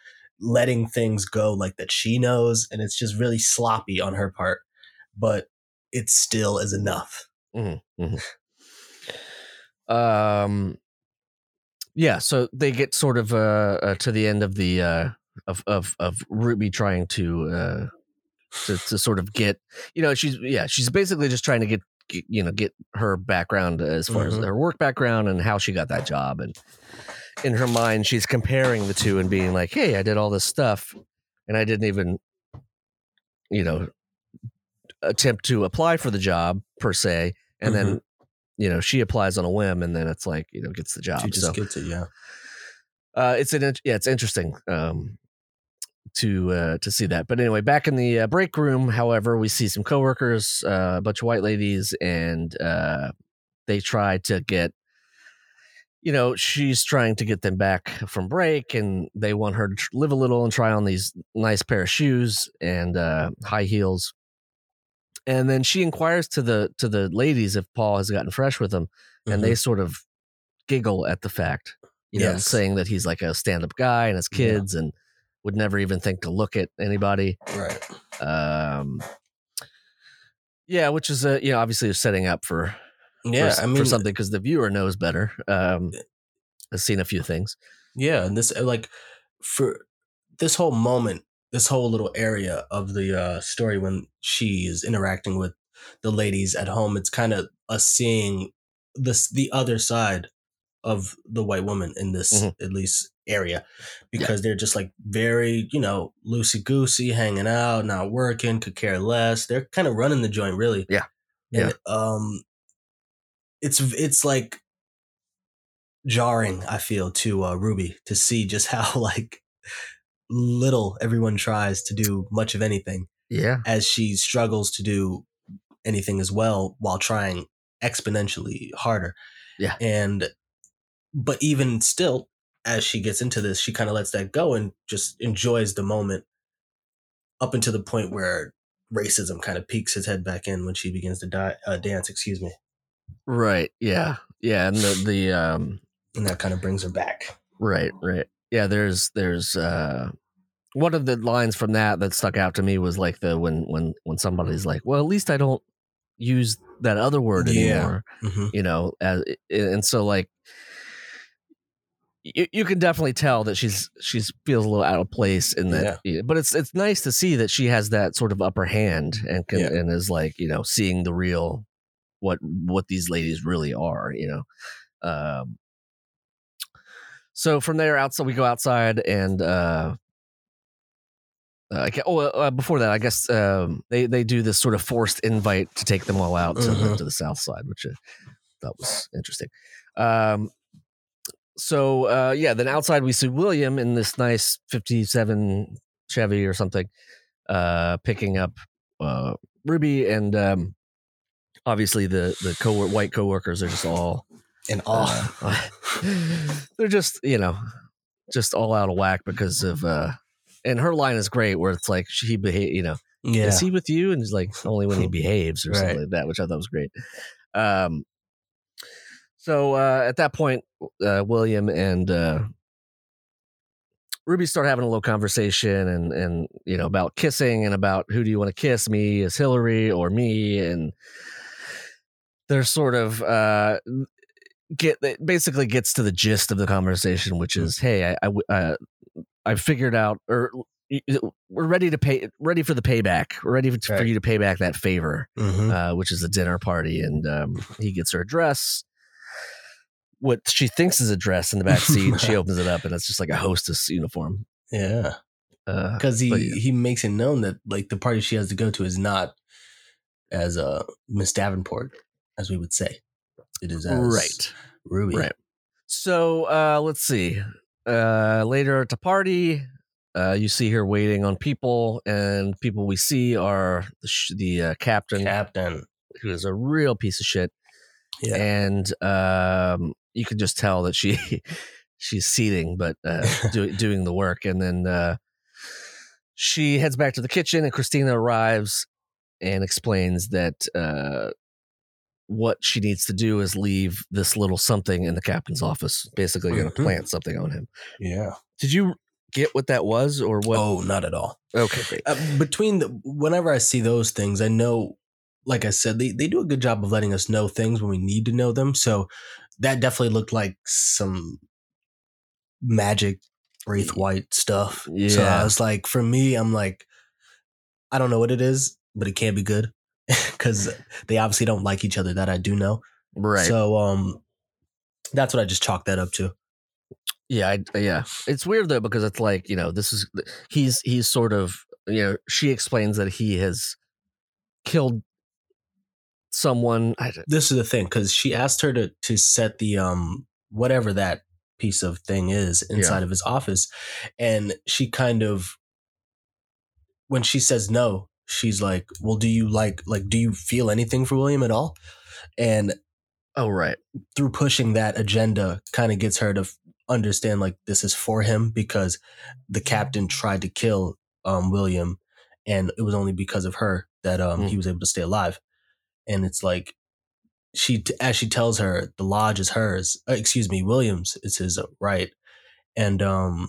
letting things go like that she knows, and it's just really sloppy on her part. But it still is enough. um, yeah. So they get sort of uh, uh to the end of the uh of of of Ruby trying to uh to to sort of get you know she's yeah she's basically just trying to get, you know get her background as far as Mhm. her work background and how she got that job and in her mind she's comparing the two and being like hey I did all this stuff and I didn't even you know attempt to apply for the job per se and then you know she applies on a whim and then it's like you know gets the job She just so gets it, yeah. uh it's an yeah it's interesting um to uh, to see that. But anyway, back in the uh, break room, however, we see some coworkers, uh, a bunch of white ladies, and uh, they try to get. You know, she's trying to get them back from break, and they want her to live a little and try on these nice pair of shoes and uh, high heels. And then she inquires to the to the ladies if Paul has gotten fresh with them, and they sort of giggle at the fact, you know, saying that he's like a stand up guy and has Yeah. kids and would never even think to look at anybody. Right. Um, yeah, which is a you know obviously setting up for Yeah, for, I mean, for something because the viewer knows better. Um, has seen a few things. Yeah, and this like for this whole moment, this whole little area of the uh, story when she is interacting with the ladies at home, it's kind of us seeing this the other side of the white woman in this Mhm. at least area because they're just like very you know loosey goosey, hanging out, not working, could care less. They're kind of running the joint, really. Yeah. and um, it's it's like jarring i feel to uh, ruby to see just how like little everyone tries to do much of anything Yeah, as she struggles to do anything as well while trying exponentially harder Yeah. and but even still as she gets into this she kind of lets that go and just enjoys the moment up until the point where racism kind of peeks his head back in when she begins to die, uh, dance excuse me right. Yeah, yeah, and the the um, and that kind of brings her back Right, right. Yeah, there's there's uh one of the lines from that that stuck out to me was like the when when when somebody's like, "Well, at least I don't use that other word Yeah. anymore." hmm You know, as, and so like you, you can definitely tell that she's she's feels a little out of place in that yeah, but it's it's nice to see that she has that sort of upper hand and can Yeah. and is like you know seeing the real what what these ladies really are you know um so from there outside we go outside and uh uh, oh, uh, before that, I guess um, they they do this sort of forced invite to take them all out to, the, Mhm. to the south side, which I thought was interesting. Um, so uh, yeah, then outside we see William in this nice '57 Chevy or something, uh, picking up uh, Ruby, and um, obviously the the co white coworkers are just all and uh, they're just you know just all out of whack because of uh and her line is great where it's like she behave you know yeah. is he with you? And he's like only when he behaves or something like that which i thought was great. Um so uh at that point uh william and uh ruby start having a little conversation and and you know about kissing and about who do you want to kiss me as hillary or me and they're sort of uh get it basically gets to the gist of the conversation which is hey i i uh, i figured out or we're ready to pay ready for the payback we're ready for, Right. you to pay back that favor Mhm. uh, which is a dinner party and um, he gets her a dress what she thinks is a dress in the back seat she opens it up and it's just like a hostess uniform yeah uh, because he yeah. he makes it known that like the party she has to go to is not as uh Miss Davenport as we would say. It is as right Ruby. Right. So uh, let's see. Uh, later at the party, uh, you see her waiting on people, and people we see are the, sh- the uh, captain, Captain. who is a real piece of shit, Yeah. and um, you can just tell that she she's seating, but uh, do, doing the work, and then uh, she heads back to the kitchen, and Christina arrives and explains that. Uh, what she needs to do is leave this little something in the captain's office. Basically, going to Mhm. plant something on him. Yeah. Did you get what that was, or what? Oh, not at all. okay, great. Uh, between the whenever I see those things, I know, like I said, they, they do a good job of letting us know things when we need to know them. So that definitely looked like some magic Braithwhite stuff. So Yeah. I was like, for me, I'm like, I don't know what it is, but it can't be good because they obviously don't like each other. That I do know. Right. So um, that's what I just chalked that up to. yeah, I, yeah. It's weird though because it's like you know this is he's he's sort of you know she explains that he has killed someone. I, this is the thing because she asked her to to set the um whatever that piece of thing is inside of his office and she kind of when she says no, she's like, "Well, do you like like do you feel anything for William at all?" And Oh right. through pushing that agenda, kind of gets her to f- understand like this is for him because the captain tried to kill um, William, and it was only because of her that um, Mm. he was able to stay alive. And it's like she, as she tells her, the lodge is hers. uh, excuse me, Williams is his right, and um,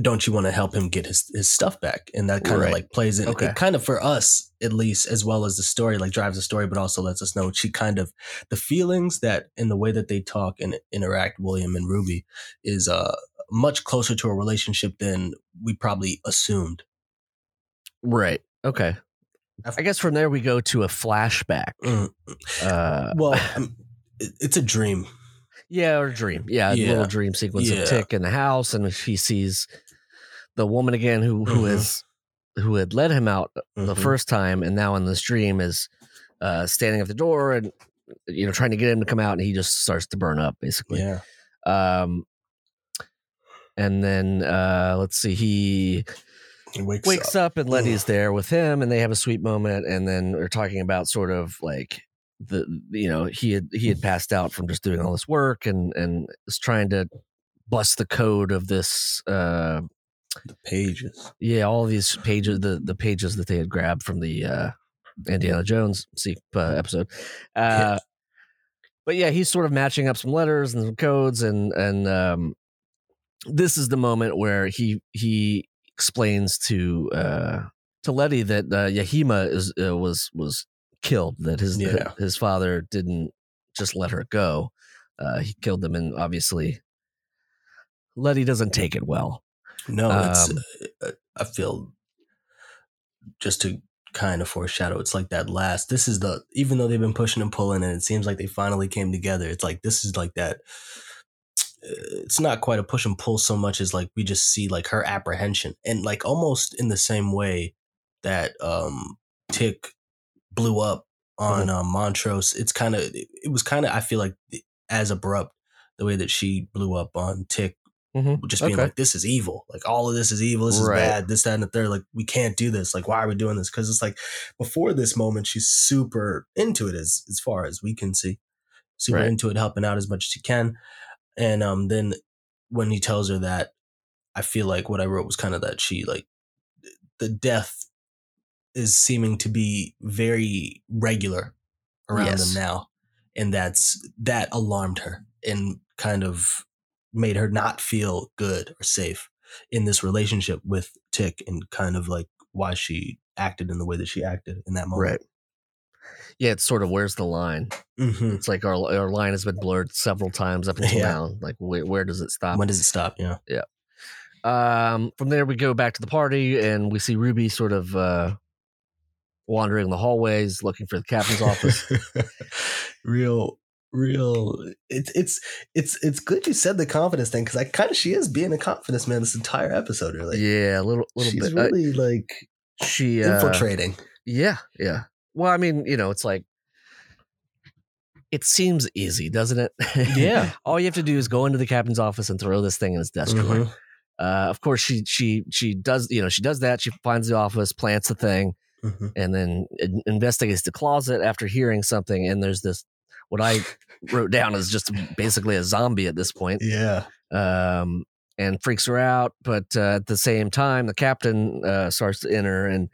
don't you want to help him get his his stuff back? And that kind of Right. like plays in. Okay. It kind of for us at least, as well as the story, like drives the story, but also lets us know she kind of the feelings that in the way that they talk and interact, William and Ruby, is uh much closer to a relationship than we probably assumed. Right. Okay. I guess from there we go to a flashback. Mm. Uh, Well, um, it's a dream. yeah, or a dream. Yeah, a Yeah. little dream sequence Yeah. of Tick in the house, and she sees the woman again who who Mhm. is who had led him out the Mhm. first time, and now in this dream is uh, standing at the door and you know trying to get him to come out, and he just starts to burn up basically. Yeah. Um, and then uh, let's see, he Wakes, wakes up. up and Letty's there with him and they have a sweet moment and then they're talking about sort of like the you know he had he had passed out from just doing all this work and and is trying to bust the code of this uh the pages. yeah all these pages the the pages that they had grabbed from the uh Indiana Jones see uh, episode uh but yeah he's sort of matching up some letters and some codes and and um this is the moment where he he explains to uh to Letty that uh, Yahima is uh, was was killed that his Yeah. his father didn't just let her go uh he killed them and obviously Letty doesn't take it well No, it's. Um, uh, I feel just to kind of foreshadow. It's like that last. This is the even though they've been pushing and pulling, and it seems like they finally came together. It's like this is like that. Uh, It's not quite a push and pull so much as like we just see like her apprehension and like almost in the same way that um Tick blew up on um, Montrose. It's kind of it was kind of I feel like as abrupt the way that she blew up on Tick Mhm. just being Okay. like, this is evil. Like all of this is evil. This is bad. This, that, and the third. Like we can't do this. Like why are we doing this? Because it's like before this moment, she's super into it as as far as we can see, super Right. into it, helping out as much as she can. And um, then when he tells her that, I feel like what I wrote was kind of that she like the death is seeming to be very regular around Yes. them now, and that's that alarmed her and kind of made her not feel good or safe in this relationship with Tick and kind of like why she acted in the way that she acted in that moment. right yeah it's sort of where's the line hmm it's like our our line has been blurred several times up until Yeah. now like where, where does it stop When does it stop? Yeah. Um, from there, we go back to the party and we see Ruby sort of uh, wandering the hallways looking for the captain's office. real, real. It's it's it's it's good you said the confidence thing because I kind of she is being a confidence man this entire episode. Really, yeah, a little, little she's bit. Uh, really like she uh, infiltrating. Yeah, yeah. Well, I mean, you know, it's like it seems easy, doesn't it? Yeah. All you have to do is go into the captain's office and throw this thing in his desk drawer. Mhm. Uh, of course, she she she does. You know, she does that. She finds the office, plants the thing, Mhm. and then investigates the closet after hearing something. And there's this what I wrote down is just basically a zombie at this point, Yeah. um, and freaks her out. But uh, at the same time, the captain uh, starts to enter, and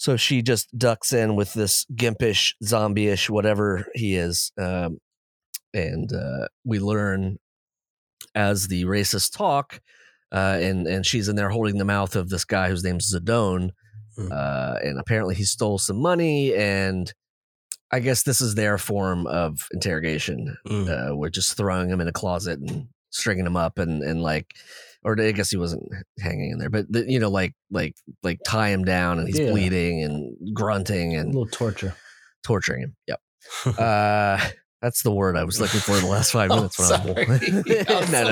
so she just ducks in with this gimpish, zombie-ish, whatever he is, um, and uh, we learn as the racists talk. Uh, and and she's in there holding the mouth of this guy whose name's Zadone, Mm. uh, and apparently he stole some money, and I guess this is their form of interrogation. Mm. Uh, we're just throwing him in a closet and stringing him up, and and like, or I guess he wasn't hanging in there, but the, you know, like like like tie him down, and he's Yeah. bleeding and grunting and a and little torture. torturing him. Yep. uh, that's the word I was looking for in the last five I'm minutes when I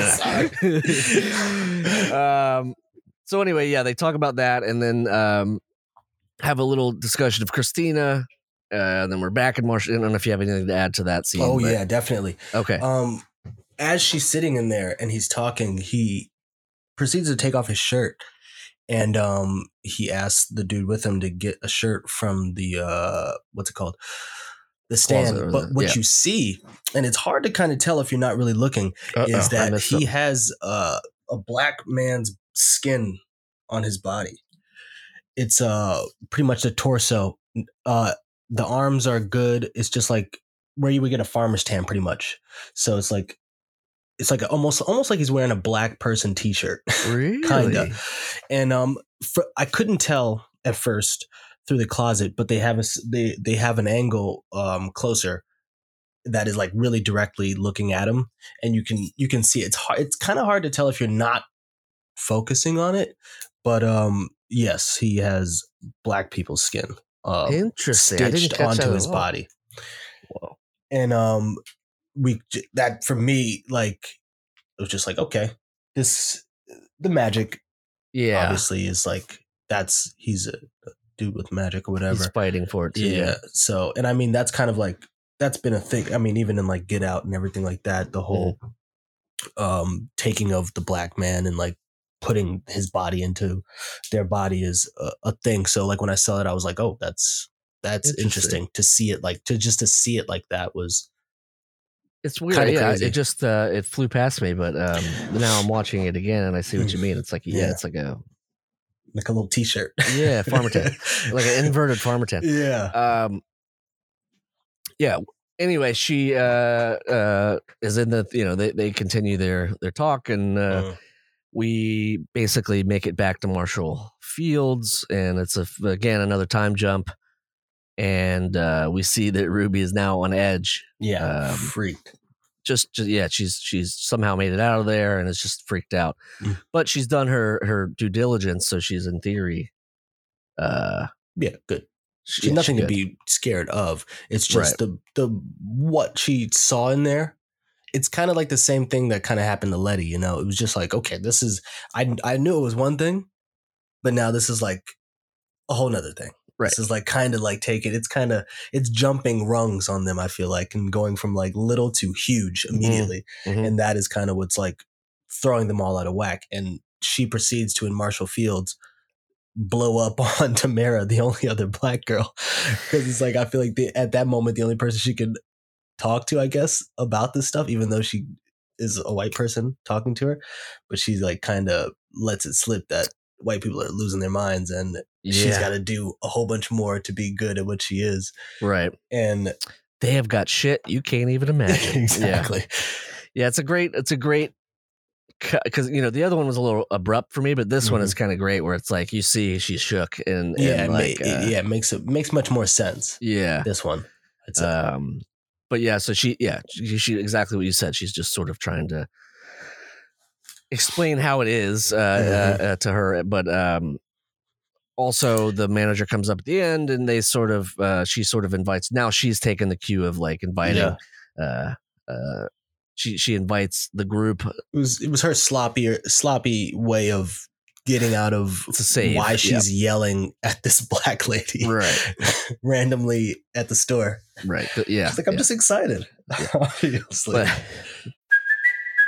sorry. was I'm so um, so anyway, yeah, they talk about that and then um, have a little discussion of Christina. Uh, then we're back in Marsh. I don't know if you have anything to add to that scene. oh but- yeah, definitely. Okay. Um, as she's sitting in there and he's talking, he proceeds to take off his shirt, and um, he asked the dude with him to get a shirt from the uh, what's it called, the stand. Closet But what yeah. you see, and it's hard to kind of tell if you're not really looking, Uh-oh, is that he has uh, a black man's skin on his body. It's uh pretty much the torso. Uh, the arms are good. It's just like where you would get a farmer's tan, pretty much. So it's like it's like a, almost almost like he's wearing a black person T-shirt, really kinda. And um, for, I couldn't tell at first through the closet, but they have a they they have an angle um closer that is like really directly looking at him, and you can you can see it's hard. It's kind of hard to tell if you're not focusing on it, but um, yes, he has black people's skin. Uh, Interesting. Stitched onto his body Whoa. and um we that for me like it was just like okay this the magic Yeah, obviously is like that's he's a, a dude with magic or whatever he's fighting for it too. yeah so and i mean that's kind of like that's been a thing i mean even in like get out and everything like that the whole Mm-hmm. um taking of the black man and like putting his body into their body is a, a thing so like when i saw it i was like oh that's that's Interesting. interesting to see it like to just to see it like that was It's weird. Kinda yeah, crazy. it just uh, it flew past me, but um, now I'm watching it again and I see what you mean. It's like yeah, Yeah. it's like a like a little t-shirt Yeah, farmer tan. like an inverted farmer tent. yeah Um, yeah. Anyway, she uh, uh, is in the you know they they continue their their talk and uh, Mm. we basically make it back to Marshall Field's, and it's a again another time jump, and uh, we see that Ruby is now on edge. yeah um, freaked Just, just yeah, she's she's somehow made it out of there and is just freaked out, Mm. but she's done her her due diligence, so she's in theory. Uh, yeah good she- she's yeah, nothing she to be scared of it's just the the what she saw in there it's kind of like the same thing that kind of happened to letty you know it was just like okay this is i i knew it was one thing but now this is like a whole nother thing Right. this is like kind of like taking it's kind of it's jumping rungs on them i feel like and going from like little to huge immediately Mhm. and that is kind of what's like throwing them all out of whack and she proceeds to in marshall field's blow up on tamara the only other black girl because it's like i feel like the, at that moment the only person she could talk to i guess about this stuff even though she is a white person talking to her but she's like kind of lets it slip that white people are losing their minds and she's got to do a whole bunch more to be good at what she is right. and They have got shit you can't even imagine. Exactly Yeah, it's a great, it's a great, because you know the other one was a little abrupt for me, but this one Mhm. is kind of great where it's like you see she's shook and, yeah and it like, it- uh, yeah it makes it makes much more sense yeah. this one say. Um, but yeah, so she, yeah, she, she exactly what you said. She's just sort of trying to explain how it is uh, Mhm. uh, to her, but um, also the manager comes up at the end and they sort of, uh, she sort of invites. Now she's taken the cue of like inviting. Uh, uh, she she invites the group it was it was her sloppy sloppy way of getting out of why Yep. she's yelling at this black lady right, randomly at the store. right, yeah. It's like I'm yeah. just excited. Obviously. But-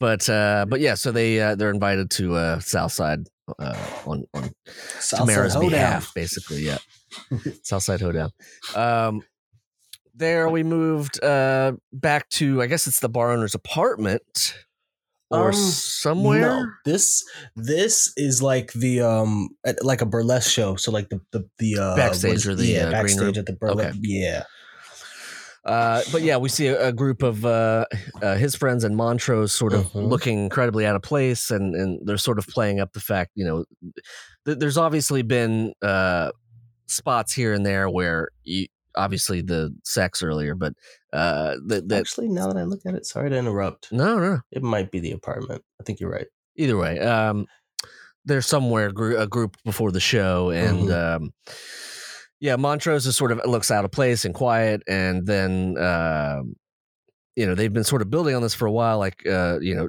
But uh, but yeah, so they uh, they're invited to uh, Southside uh, on on Southside Tamara's Hoedown. behalf, basically. Yeah, Southside Hoedown. Um, there we moved uh, back to I guess it's the bar owner's apartment or Um, somewhere. No, this this is like the um like a burlesque show. So like the the the uh, Backstage or the, yeah uh, backstage at the burlesque. Okay. Yeah, Uh, but yeah, we see a, a group of uh, uh, his friends and Montrose sort of Mhm. looking incredibly out of place, and and they're sort of playing up the fact, you know, th- there's obviously been uh, spots here and there where you obviously the sex earlier, but uh, that that actually, now that I look at it, sorry to interrupt. no no It might be the apartment. I think you're right. either way um they're somewhere a group before the show, and um, yeah, Montrose is sort of looks out of place and quiet, and then um, you know they've been sort of building on this for a while. Like uh, you know,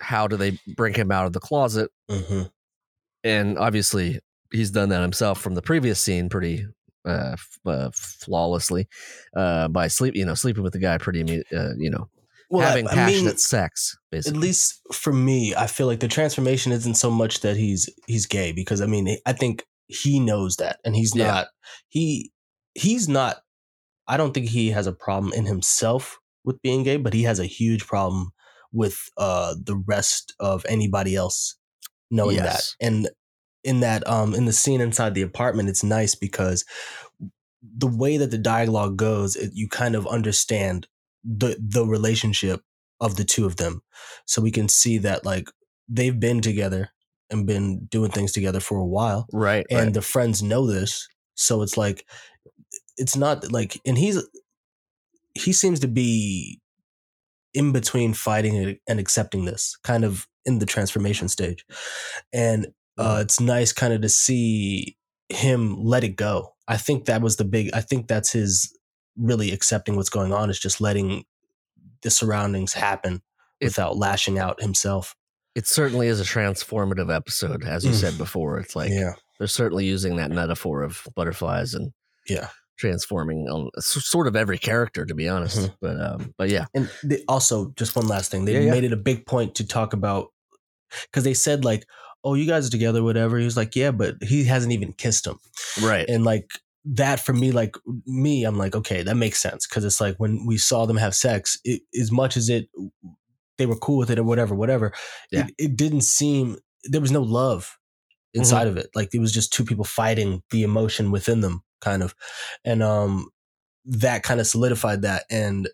how do they bring him out of the closet? hmm And obviously, he's done that himself from the previous scene pretty uh, f- uh flawlessly uh by sleep you know sleeping with the guy pretty uh, you know having passionate sex basically. at least for me, I feel like the transformation isn't so much that he's he's gay because I mean I think he knows that and he's Yeah. not he he's not I don't think he has a problem in himself with being gay, but he has a huge problem with uh the rest of anybody else knowing Yes. that. And in that um in the scene inside the apartment, it's nice because the way that the dialogue goes, it, you kind of understand the the relationship of the two of them. So we can see that like they've been together and been doing things together for a while right and right. the friends know this. So it's like it's not like and he's he seems to be in between fighting and- accepting this kind of in the transformation stage and Mm-hmm. uh, it's nice kind of to see him let it go i think that was the big i think that's his really accepting what's going on is just letting the surroundings happen It- without lashing out himself it certainly is a transformative episode as you Mm. said before it's like yeah they're certainly using that metaphor of butterflies and Yeah. transforming on sort of every character to be honest Mhm. but um but yeah And they also, just one last thing, they Yeah, yeah. made it a big point to talk about because they said like, "Oh, you guys are together, whatever." He was like, "Yeah, but he hasn't even kissed him," right and like that for me, like me, I'm like, okay, that makes sense because it's like when we saw them have sex, it, as much as it, they were cool with it or whatever, whatever. Yeah. It, it didn't seem there was no love inside of it. Like it was just two people fighting the emotion within them, kind of, and um, that kind of solidified that and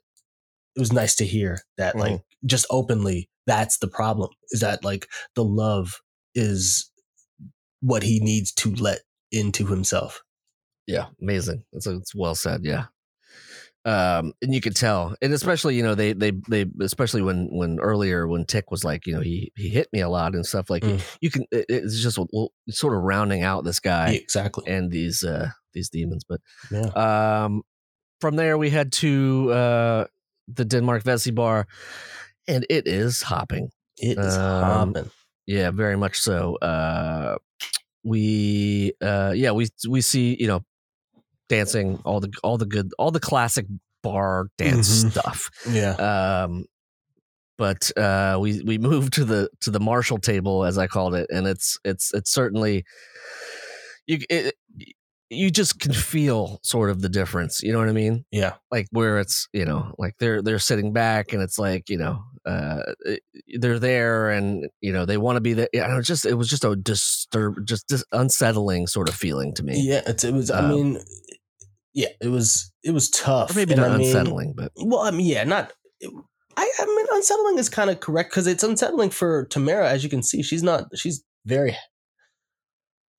it was nice to hear that like just openly that's the problem is that like the love is what he needs to let into himself Yeah, amazing. That's it's well said. Yeah. Um, and you could tell, and especially you know they they they especially when when earlier when Tick was like you know he he hit me a lot and stuff like Mm. you can it- it's just well, sort of rounding out this guy Yeah, exactly and these uh these demons. But yeah um, from there we head to uh the Denmark Vesey bar, and it is hopping. it is um, hopping Yeah, very much so. Uh, we, uh, yeah, we we see you know dancing all the all the good all the classic bar dance Mhm. stuff. yeah Um, but uh, we we moved to the to the Marshall table as I called it, and it's it's it's certainly you it, you just can feel sort of the difference. You know what I mean? yeah like where it's you know like they're they're sitting back and it's like you know uh they're there and you know they want to be there i don't know just it was just a disturb just dis- unsettling sort of feeling to me yeah it was i Um, mean yeah it was it was tough or maybe And not I mean- unsettling but well i mean yeah not I, I mean unsettling is kind of correct because it's unsettling for tamara as you can see she's not she's very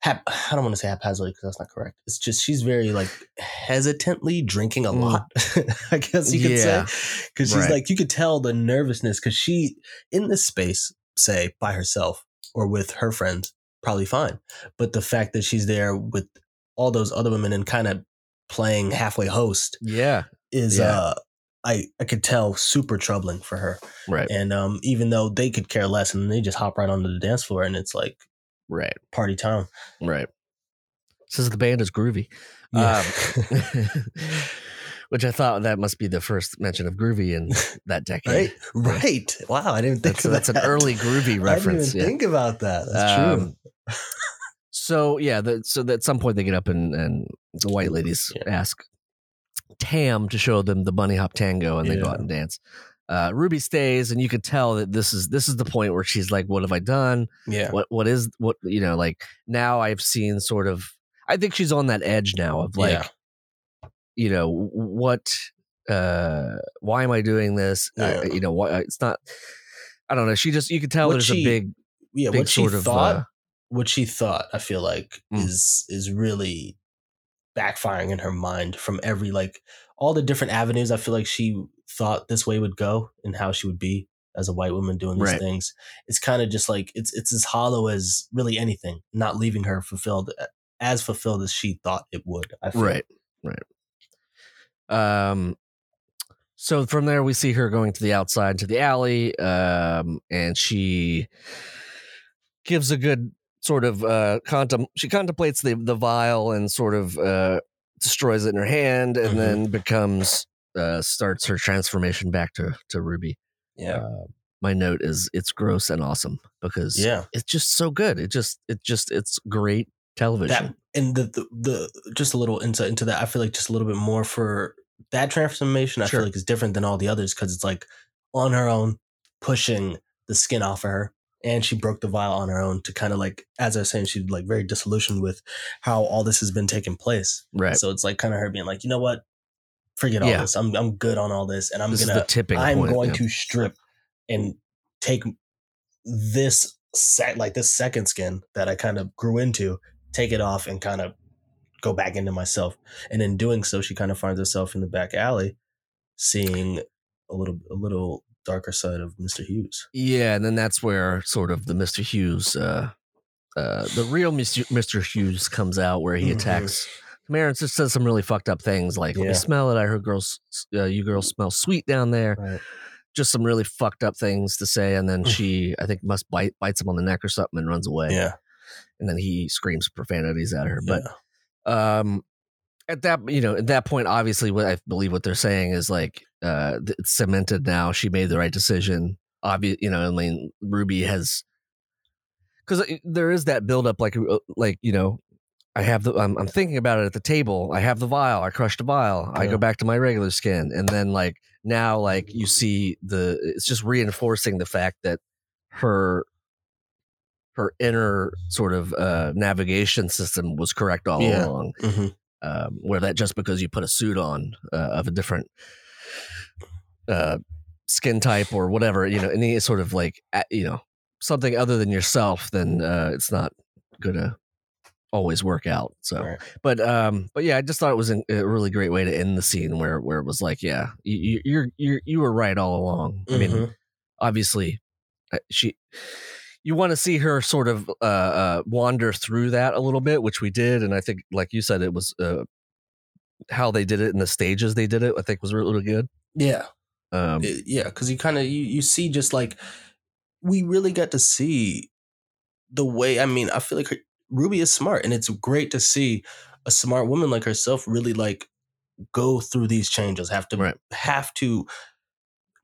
hap, i don't want to say haphazardly because that's not correct it's just she's very like hesitantly drinking a Mm. lot i guess you could Yeah, say because she's right. like you could tell the nervousness because she in this space say by herself or with her friends probably fine but the fact that she's there with all those other women and kind of playing halfway host yeah is Yeah. uh I I could tell super troubling for her. right And um even though they could care less and they just hop right onto the dance floor and it's like right party time. right says the band is groovy Yeah. um, which i thought that must be the first mention of groovy in that decade right? Right. Wow, I didn't think that's, of that's an early groovy reference I didn't even yeah. think about that. That's true. Um, So yeah, the, so at some point they get up and, and the white ladies Yeah. ask Tam to show them the bunny hop tango, and they go out and dance. Uh, Ruby stays, and you could tell that this is this is the point where she's like, "What have I done? Yeah. What what is what you know? Like now I've seen sort of. I think she's on that edge now of like, Yeah. you know, what? uh Why am I doing this? Yeah. I, you know, why it's not. I don't know. She just you could tell What there's she- a big Yeah, big what she sort of, thought uh, what she thought, I feel like, Mm. is is really backfiring in her mind from every like all the different avenues I feel like she thought this way would go and how she would be. as a white woman doing these Right. things. It's kind of just like it's it's as hollow as really anything, not leaving her fulfilled as fulfilled as she thought it would. Right, right. Um, so from there we see her going to the outside to the alley, um, and she gives a good sort of uh contem- she contemplates the the vial and sort of uh destroys it in her hand and Mhm. then becomes uh starts her transformation back to to ruby Yeah. uh, my note is it's gross and awesome because Yeah. it's just so good it just it just it's great television that and the, the the just a little insight into that i feel like just a little bit more for that transformation i Sure. feel like is different than all the others because it's like on her own pushing the skin off of her and she broke the vial on her own to kind of like as i was saying she's like very disillusioned with how all this has been taking place. Right. So it's like kind of her being like you know what? Forget all Yeah. this. I'm, I'm good on all this and i'm this gonna tipping i'm point going yeah. to strip and take this set like this second skin that i kind of grew into take it off and kind of go back into myself. And in doing so she kind of finds herself in the back alley seeing a little a little darker side of mr hughes Yeah, and then that's where sort of the Mr. Hughes, uh, uh, the real Mr. Mr. Hughes comes out, where he Mhm. attacks and just says some really fucked up things like, "Let me smell it. I heard girls, uh, you girls smell sweet down there." right Just some really fucked up things to say, and then Mm. she, I think, must bite bites him on the neck or something and runs away. yeah and then he screams profanities at her. But um at that you know at that point obviously what i believe what they're saying is like uh it's cemented now. She made the right decision. Obvious you know i mean ruby has because there is that buildup like uh, like you know i have the I'm, I'm thinking about it at the table. I have the vial. I crushed a vial. I go back to my regular skin. And then like now like you see the it's just reinforcing the fact that her her inner sort of uh navigation system was correct all Yeah. along. Mhm. um, where that just because you put a suit on uh, of a different uh, skin type or whatever, you know, any sort of like, you know, something other than yourself, then uh, it's not gonna always work out. So, Right. but um, but yeah, I just thought it was a really great way to end the scene where where it was like, yeah, you, you're you're you were right all along. I mean, Mhm. obviously, uh, she. You want to see her sort of uh, uh, wander through that a little bit, which we did, and I think, like you said, it was uh, how they did it in the stages they did it. I think was really, really good. yeah Um, It- yeah because you kind of you, you see just like we really got to see the way i mean i feel like her, ruby is smart and it's great to see a smart woman like herself really like go through these changes have to Right. have to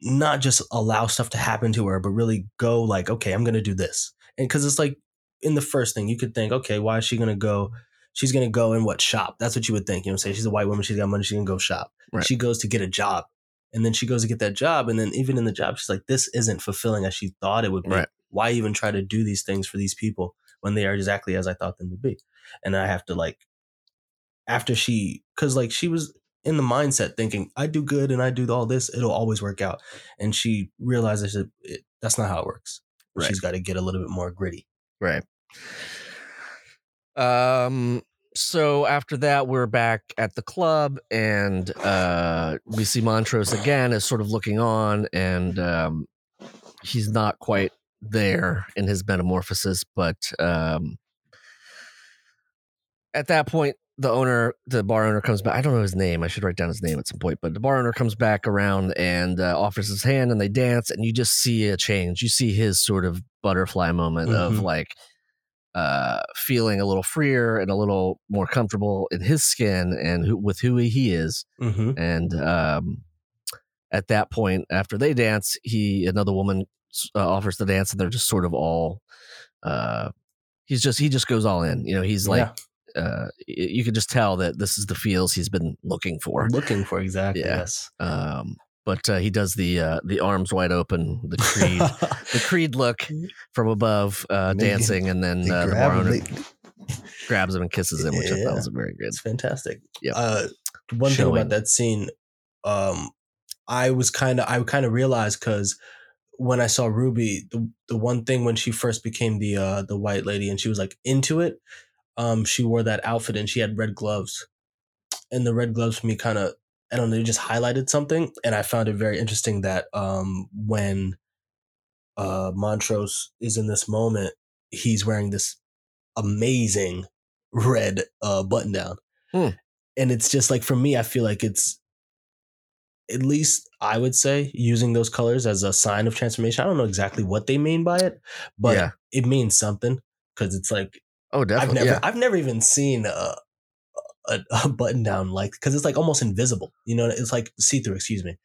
not just allow stuff to happen to her but really go like okay i'm gonna do this. And because it's like in the first thing you could think okay why is she gonna go she's gonna go and what shop? That's what you would think you know what I'm saying? She's a white woman she's got money she gonna go shop. Right. she goes to get a job and then she goes to get that job and then even in the job she's like this isn't fulfilling as she thought it would be Right. why even try to do these things for these people when they are exactly as i thought them to be and i have to like after she because like she was in the mindset thinking i do good and i do all this it'll always work out and she realizes that it, that's not how it works Right. she's got to get a little bit more gritty Right. Um. So after that, we're back at the club, and uh, we see Montrose again is sort of looking on, and um, he's not quite there in his metamorphosis, but um, at that point, the owner, the bar owner, comes back. I don't know his name. I should write down his name at some point. But the bar owner comes back around and uh, offers his hand, and they dance, and you just see a change. You see his sort of butterfly moment of Mhm. like uh, feeling a little freer and a little more comfortable in his skin and who, with who he is. mm-hmm. And um, at that point, after they dance, he another woman uh, offers the dance, and they're just sort of all. Uh, he's just he just goes all in. You know, he's like uh, you can just tell that this is the feels he's been looking for. looking for exactly Yeah. yes Um, but uh, he does the uh, the arms wide open, the creed, the creed look from above, uh, dancing, and then uh, the bar owner grabs him and kisses him, which I thought was very good. It's fantastic. Yep. Uh, one thing about that scene, um, I was kind of I kind of realized because when I saw Ruby, the the one thing when she first became the uh the white lady and she was like into it, um, she wore that outfit and she had red gloves, and the red gloves for me kind of I don't know, they just highlighted something, and I found it very interesting that um when uh Montrose is in this moment, he's wearing this amazing red uh button down. Hmm. And it's just like for me, I feel like it's at least I would say using those colors as a sign of transformation. I don't know exactly what they mean by it, but Yeah. it means something because it's like Oh, I've definitely. never yeah. I've never even seen a a, a button down like because it's like almost invisible. You know, it's like see through. Excuse me.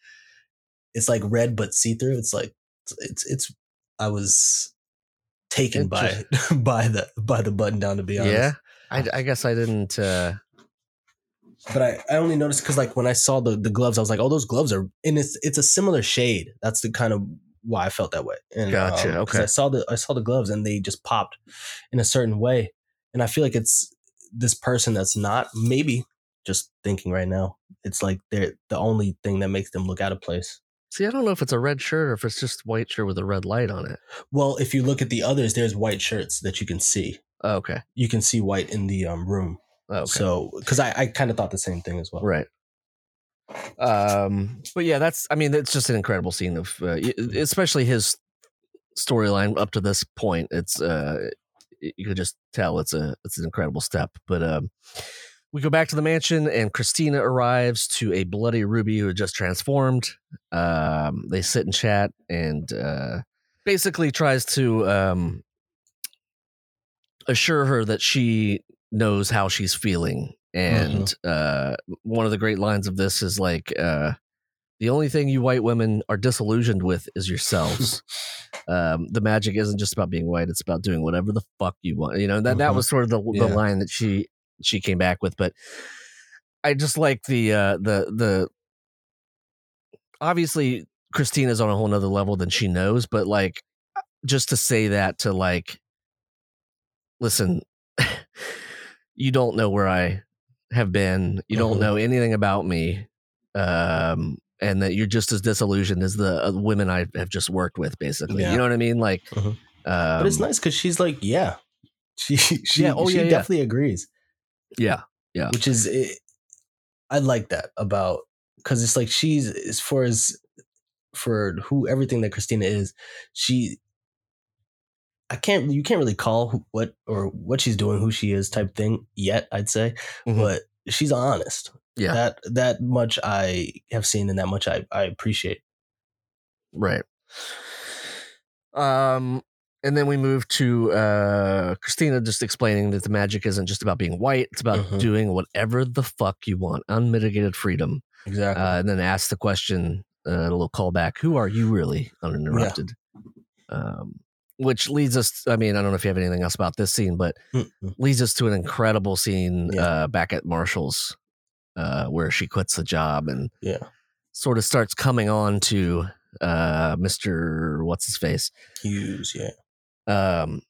It's like red but see through. It's like it's it's. I was taken by by the by the button down to be honest. Yeah. I, I guess I didn't. Uh, But I, I only noticed because like when I saw the, the gloves, I was like, oh, those gloves are and it's it's a similar shade. That's the kind of why I felt that way. And, Gotcha, 'cause okay. I saw the I saw the gloves and they just popped in a certain way, and I feel like it's this person that's not maybe just thinking right now. It's like they're the only thing that makes them look out of place. see, I don't know if it's a red shirt or if it's just white shirt with a red light on it. Well, if you look at the others, there's white shirts that you can see. Oh, okay. You can see white in the um, room. Oh, okay. So, because I, I kind of thought the same thing as well. Right. Um, but yeah, that's. I mean, it's just an incredible scene of, uh, especially his storyline up to this point. It's uh, you could just tell it's a it's an incredible step. But um, we go back to the mansion, and Christina arrives to a bloody Ruby who had just transformed. Um, they sit and chat, and uh, basically tries to um, assure her that she knows how she's feeling. And uh, one of the great lines of this is like, uh, the only thing you white women are disillusioned with is yourselves. um, the magic isn't just about being white; it's about doing whatever the fuck you want. You know that that Mhm. was sort of the the line that she she came back with. But I just like the uh, the the obviously Christina's on a whole nother level than she knows, but like just to say that to like listen, you don't know where I have been. You don't Mhm. know anything about me. Um, and that you're just as disillusioned as the uh, women I have just worked with, basically. Yeah. You know what I mean? Like, Mhm. um, but it's nice because she's like, yeah, she she, Yeah, oh, she yeah, yeah. definitely agrees, Yeah. Yeah. which is it, I like that about because it's like she's as far as for who everything that Christina is, she. I can't. You can't really call who, what or what she's doing, who she is, type thing yet. I'd say, Mhm. but she's honest. Yeah. that that much I have seen, and that much I I appreciate. Right. Um, and then we move to uh, Christina just explaining that the magic isn't just about being white; it's about Mhm. doing whatever the fuck you want, unmitigated freedom. Exactly. Uh, and then ask the question, uh, a little callback: Who are you really? Uninterrupted. Um, which leads us. I mean, I don't know if you have anything else about this scene, but Mm-mm. leads us to an incredible scene Yeah. uh, back at Marshall's, uh, where she quits the job and yeah. sort of starts coming on to uh, Mister what's his face. Hughes. Yeah. Um,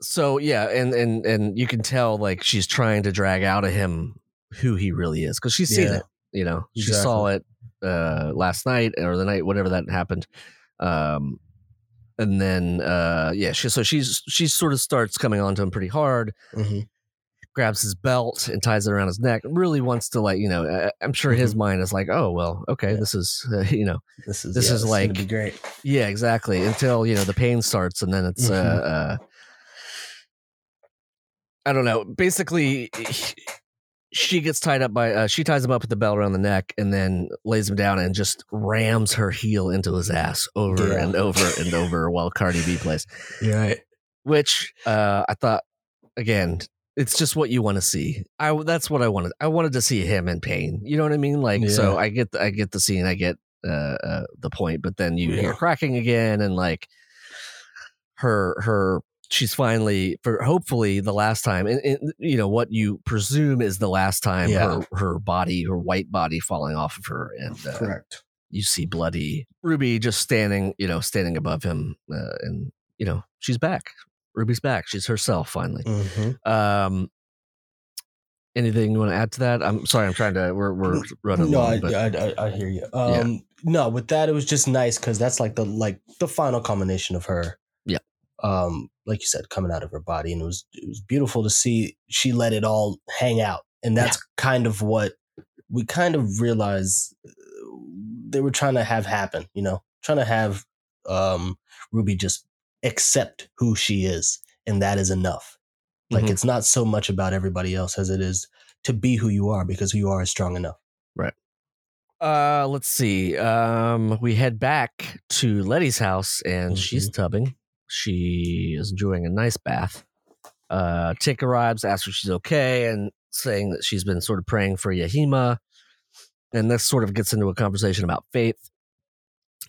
so yeah, and and and you can tell like she's trying to drag out of him who he really is because she's seen Yeah. it. You know, she saw it uh, last night or the night, whatever that happened. Um, and then uh, yeah, she so she's she sort of starts coming on to him pretty hard. Mhm. Grabs his belt and ties it around his neck. Really wants to like you know. I'm sure his mind is like, oh well, okay, Mm-hmm. Yeah. this is uh, you know This is This yeah, is gonna like- be great. yeah, exactly. Until you know the pain starts, and then it's uh, Mhm. uh I don't know. Basically, he- she gets tied up by uh, she ties him up with the belt around the neck, and then lays him down and just rams her heel into his ass over Yeah. and over and over while Cardi B plays. You're right. Which uh, I thought again. It's just what you want to see. I that's what I wanted. I wanted to see him in pain. You know what I mean? Like so, I get the, I get the scene. I get uh, uh, the point. But then you hear cracking again, and like her her she's finally for hopefully the last time, and, and you know what you presume is the last time Yeah. her her body her white body falling off of her, and uh, Correct. you see bloody Ruby just standing, you know, standing above him, uh, and you know she's back. Ruby's back. She's herself finally. Mm-hmm. Um, anything you want to add to that? I'm sorry, I'm trying to. We're we're running No, long, I, I, I, I hear you. Um, no, with that, it was just nice because that's like the like the final culmination of her. Yeah. Um, like you said, coming out of her body, and it was it was beautiful to see. She let it all hang out, and that's kind of what we kind of realized uh, they were trying to have happen. You know, trying to have um, Ruby just accept who she is, and that is enough. Like Mhm. it's not so much about everybody else as it is to be who you are because who you are is strong enough. Right. Uh, let's see. Um, we head back to Leti's house, and she's tubbing. She is enjoying a nice bath. Uh, Tic arrives, asks if she's okay, and saying that she's been sort of praying for Yahima. And this sort of gets into a conversation about faith,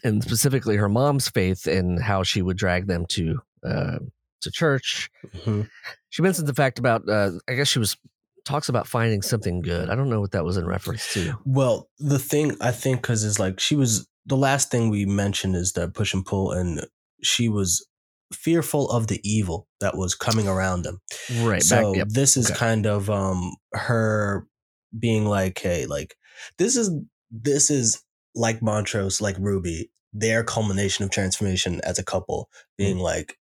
and specifically her mom's faith and how she would drag them to uh, to church. Mhm. She mentions the fact about, uh, I guess she was talks about finding something good. I don't know what that was in reference to. Well, the thing I think because is like she was the last thing we mentioned is that push and pull, and she was fearful of the evil that was coming around them. Right. so back, yep. this is Okay. kind of um her being like, hey, like this is this is like Montrose, like Ruby, their culmination of transformation as a couple, being Mm. like,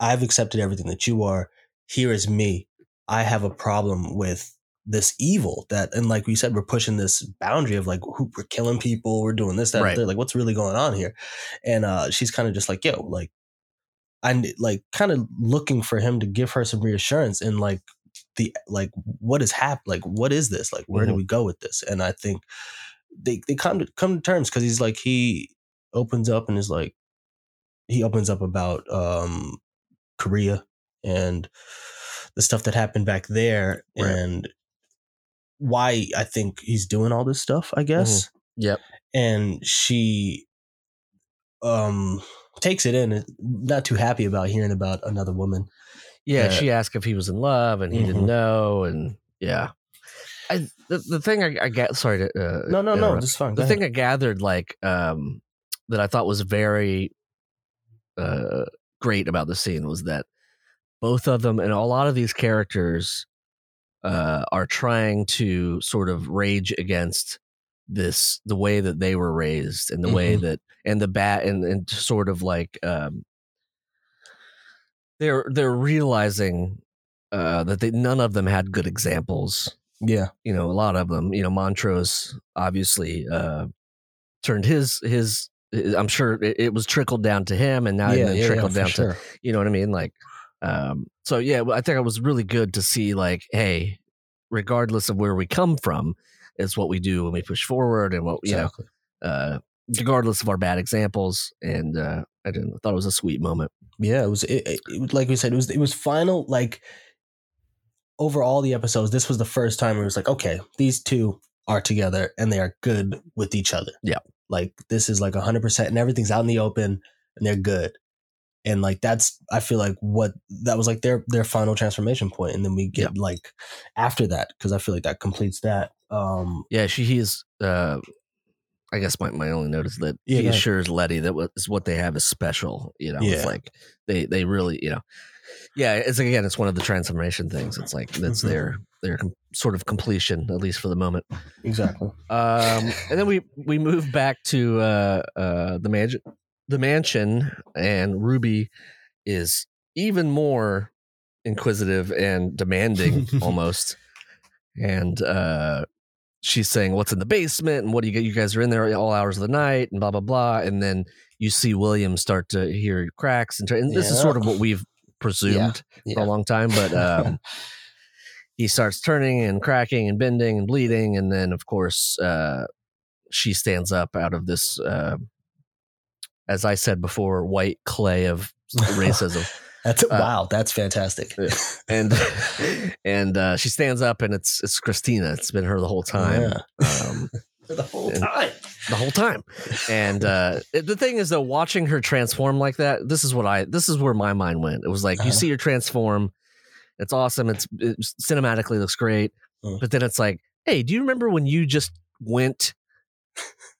I've accepted everything that you are. Here is me. I have a problem with this evil that, and like we said, we're pushing this boundary of like, who we're killing people, we're doing this, that, Right. right. like what's really going on here? And uh, she's kind of just like, yo, like, I like kind of looking for him to give her some reassurance in like the like what is hap like what is this like where do Mhm. we go with this? And I think they they come to come to terms because he's like he opens up and is like he opens up about um Korea and the stuff that happened back there Right. and why I think he's doing all this stuff, I guess. Yep. And she um takes it in, not too happy about hearing about another woman. Yeah, Uh, she asked if he was in love, and he didn't Mhm. know, and yeah. I the, the thing I, I get sorry to uh, No, no, no, just fine. the thing I gathered like um that I thought was very uh great about the scene was that both of them and a lot of these characters uh are trying to sort of rage against this the way that they were raised and the way Mhm. that and the bat and, and sort of like um they're they're realizing uh that they none of them had good examples yeah, you know, a lot of them, you know, Montrose obviously uh, turned his, his, his- I'm sure it, it was trickled down to him and now yeah, it yeah, trickled yeah, down sure. to, you know what I mean? Like, um, so yeah, I think it was really good to see like, hey, regardless of where we come from, it's what we do when we push forward and what, you Exactly. know, uh, regardless of our bad examples. And uh, I didn't, I thought it was a sweet moment. Yeah, it was it, it, it was- like we said, it was it was final. Like over all the episodes, this was the first time where it was like, okay, these two are together and they are good with each other. Yeah. like this is like hundred percent, and everything's out in the open, and they're good. And like that's, I feel like what that was like their their final transformation point, and then we get like after that because I feel like that completes that. Um, Yeah, she he is. Uh, I guess my, my only note is that Yeah, he assures Leti that what is what they have is special. You know, it's like they they really you know, yeah. It's again, it's one of the transformation things. It's like that's Mhm. their their com- sort of completion at least for the moment. exactly. Um, and then we we move back to uh, uh, the mansion, the mansion, and Ruby is even more inquisitive and demanding almost. And uh, she's saying, "What's in the basement? And what do you get? You guys are in there all hours of the night, and blah blah blah." And then you see William start to hear cracks, and, and this is sort of what we've presumed for a long time, but. Um, he starts turning and cracking and bending and bleeding and then of course uh, she stands up out of this uh, as i said before white clay of racism That's Uh, wow. That's fantastic. And and uh, she stands up and it's it's christina it's been her the whole time um, the whole time. the whole time. And uh, the thing is though watching her transform like that this is what i this is where my mind went. It was like you Uh-huh. see her transform. It's awesome. It's, it's cinematically looks great. Mm. but then it's like hey do you remember when you just went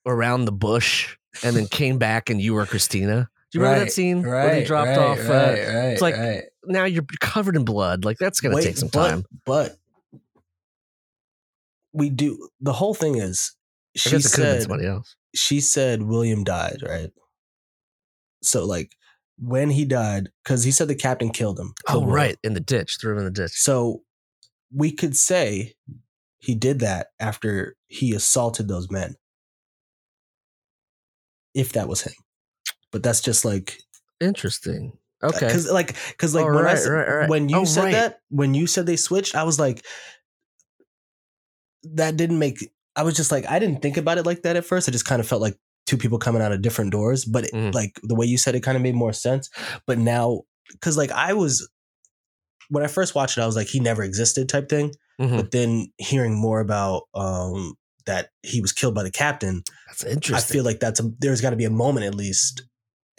around the bush and then came back and you were christina? Do you remember that Right, scene where they dropped right, off uh, Right, right, it's like, right. now you're covered in blood. Like that's gonna Wait, take some but- time. But we do the whole thing is she guess it could have been said somebody else she said William died, right? So like when he died, because he said the captain killed him. oh killed William. right in the ditch threw him in the ditch So we could say he did that after he assaulted those men. If that was him. but that's just like Interesting. Okay. because like because like Oh, when I right, said, right, right. when you Oh, said that when you said they switched, I was like, that didn't make. I was just like, I didn't think about it like that at first. I just kind of felt like two people coming out of different doors, but it, Mhm. like the way you said it kind of made more sense. But now, because like I was when I first watched it, I was like, he never existed type thing. Mhm. But then hearing more about um that he was killed by the captain, That's interesting. I feel like that's a there's got to be a moment at least.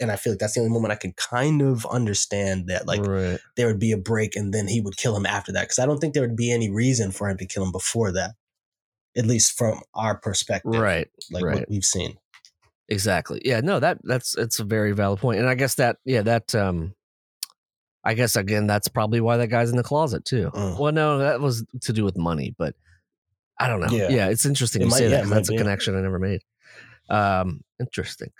And I feel like that's the only moment I can kind of understand that, like, right. there would be a break and then he would kill him after that. Because I don't think there would be any reason for him to kill him before that, at least from our perspective, Right. Like right. what we've seen. Exactly. Yeah, no, that that's it's a very valid. And I guess that yeah, that um I guess again that's probably why that guy's in the closet too. Mm. Well, no, that was to do with money, but I don't know. Yeah. Yeah, it's interesting It you might- say yeah, that it 'cause might that's a connection I never made. Um interesting.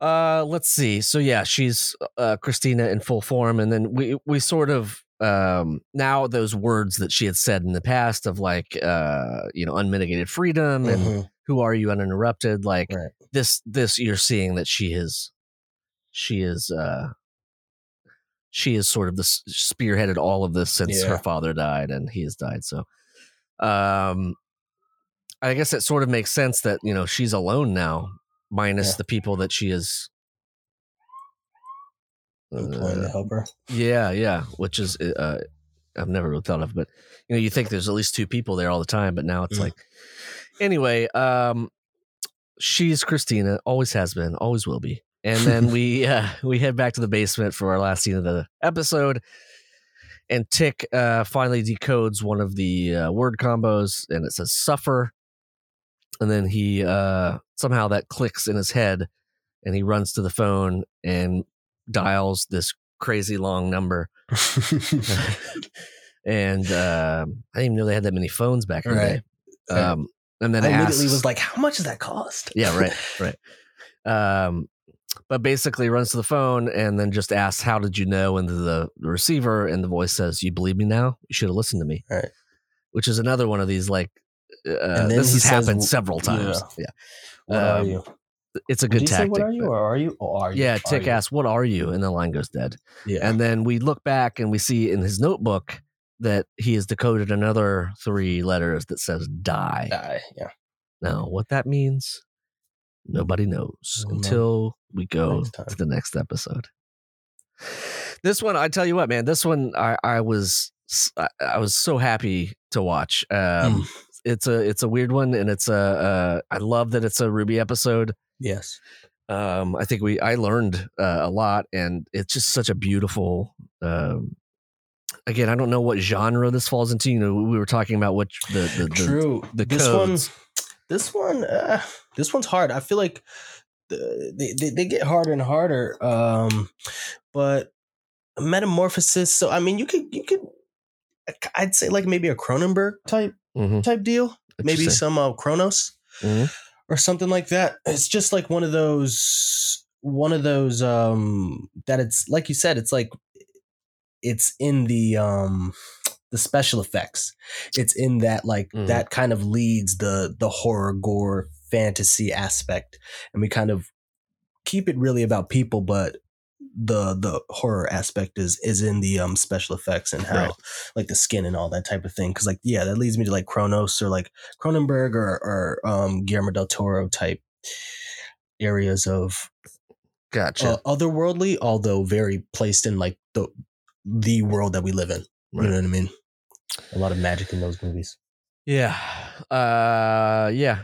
Uh let's see. So yeah, she's uh Christina in full form and then we we sort of um now those words that she had said in the past of like uh you know unmitigated freedom and Mhm. who are you uninterrupted like Right. this this you're seeing that she is she is uh she is sort of the spearheaded all of this since Yeah. her father died and he has died so um i guess it sort of makes sense that you know she's alone now minus Yeah. the people that she is Employing uh, help her. yeah yeah which is uh i've never really thought of but you know you think there's at least two people there all the time but now it's Mm. like anyway um she's christina always has been always will be and then we uh we head back to the basement for our last scene of the episode and tick uh finally decodes one of the uh, word combos and it says suffer and then he uh somehow that clicks in his head and he runs to the phone and dials this crazy long number and um, I didn't even know they had that many phones back in the Right. day. Um, and then I immediately was like, how much does that cost? yeah, right, right. Um, but basically runs to the phone and then just asks, "How did you know?" And the, the receiver, and the voice says, "You believe me now? You should have listened to me." Right. Which is another one of these like. Uh, this has says, happened several times. Yeah, What are Um, you? It's a Did good you say, what are you? Or are you? Or are you? yeah, Tic asks, "What are you?" and the line goes dead. Yeah. And then we look back and we see in his notebook that he has decoded another three letters that says die. Die. Yeah. Now, what that means, nobody knows know until we go to the next episode. This one, I tell you what, man, this one I, I was I, was so happy to watch. Um, Mm. It's a it's a weird one, and it's a uh, I love that it's a Ruby episode Yes. um i think we i learned uh, a lot and it's just such a beautiful um again i don't know what genre this falls into you know we were talking about which the the, the True. the this codes. one. This one. Uh, this one's hard. I feel like the, they, they they get harder and harder. Um, but metamorphosis. So I mean, you could you could. I'd say like maybe a Cronenberg type Mhm. type deal. Maybe some uh, Cronos. Mhm. Or something like that. It's just like one of those one of those um that it's like you said, it's like it's in the um the special effects. It's in that like Mhm. that kind of leads the the horror gore fantasy aspect. And we kind of keep it really about people, but the the horror aspect is is in the um special effects and how Right. like the skin and all that type of thing. Because like yeah that leads me to like Cronos or like Cronenberg or or um Guillermo del Toro type areas of gotcha. uh, otherworldly although very placed in like the the world that we live in. You know what I mean? A lot of magic in those movies. Yeah. Uh yeah.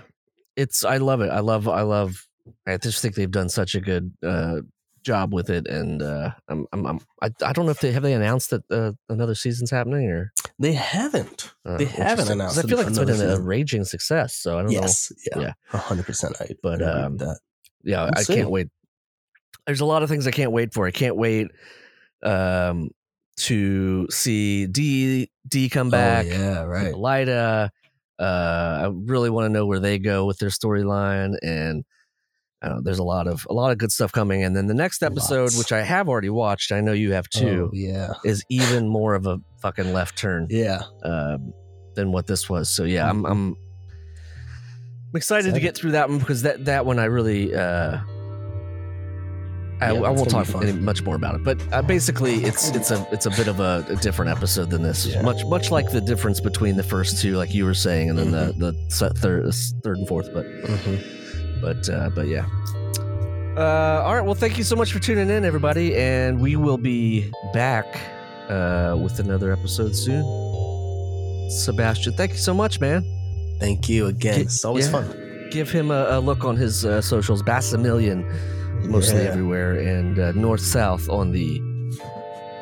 It's i love it. I love i love i just think they've done such a good uh job with it and uh i'm i'm, I'm I, I don't know if they have they announced that uh, another season's happening or? They haven't. Uh, They haven't announced i feel like it's been another a, raging success so i don't know. Yes yeah. Yeah. hundred percent. I But, um, that. yeah We'll i see. can't wait. There's a lot of things i can't wait for. I can't wait um to see d d come back oh, yeah right. Lida. uh i really want to know where they go with their storyline and I there's a lot of a lot of good stuff coming and then the next episode Lots. which i have already watched i know you have too oh, yeah is even more of a fucking left turn yeah um, than what this was. So yeah, I'm I'm, I'm excited to get through that one because that that one I really uh, I, Yeah, I won't talk any, much more about it, but uh, basically, it's it's a it's a bit of a, a different episode than this. Yeah. Much much like the difference between the first two, like you were saying, and then the the third third and fourth. But Mhm. But uh, but yeah. Uh, all right. Well, thank you so much for tuning in, everybody, and we will be back uh, with another episode soon. Sebastian, thank you so much, man. Thank you again. Get- it's always yeah. fun. Give him a, a look on his uh, socials. Bassamillion, mostly Yeah. everywhere, and uh, north south on the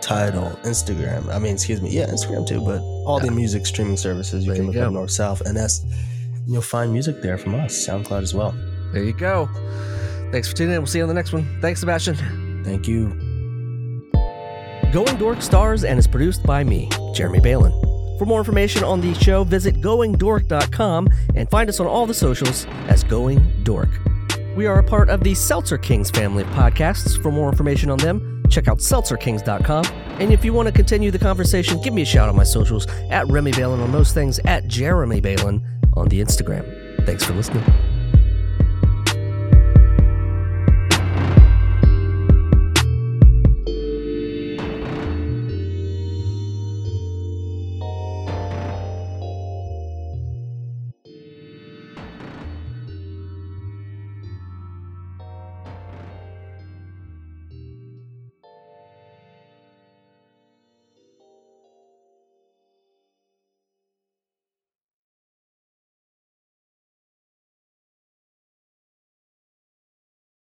Title, Instagram. I mean, excuse me. Yeah, Instagram too, but all the music streaming services you There can look up North South, and that's you'll find music there from us, SoundCloud as well. There you go. Thanks for tuning in. We'll see you on the next one. Thanks, Sebastian. Thank you. Going Dork stars and is produced by me, Jeremy Balin. For more information on the show, visit goingdork.com and find us on all the socials as Going Dork. We are a part of the Seltzer Kings family of podcasts. For more information on them, check out seltzerkings.com. And if you want to continue the conversation, give me a shout on my socials at Remy Balin on most things, at Jeremy Balin on the Instagram. Thanks for listening.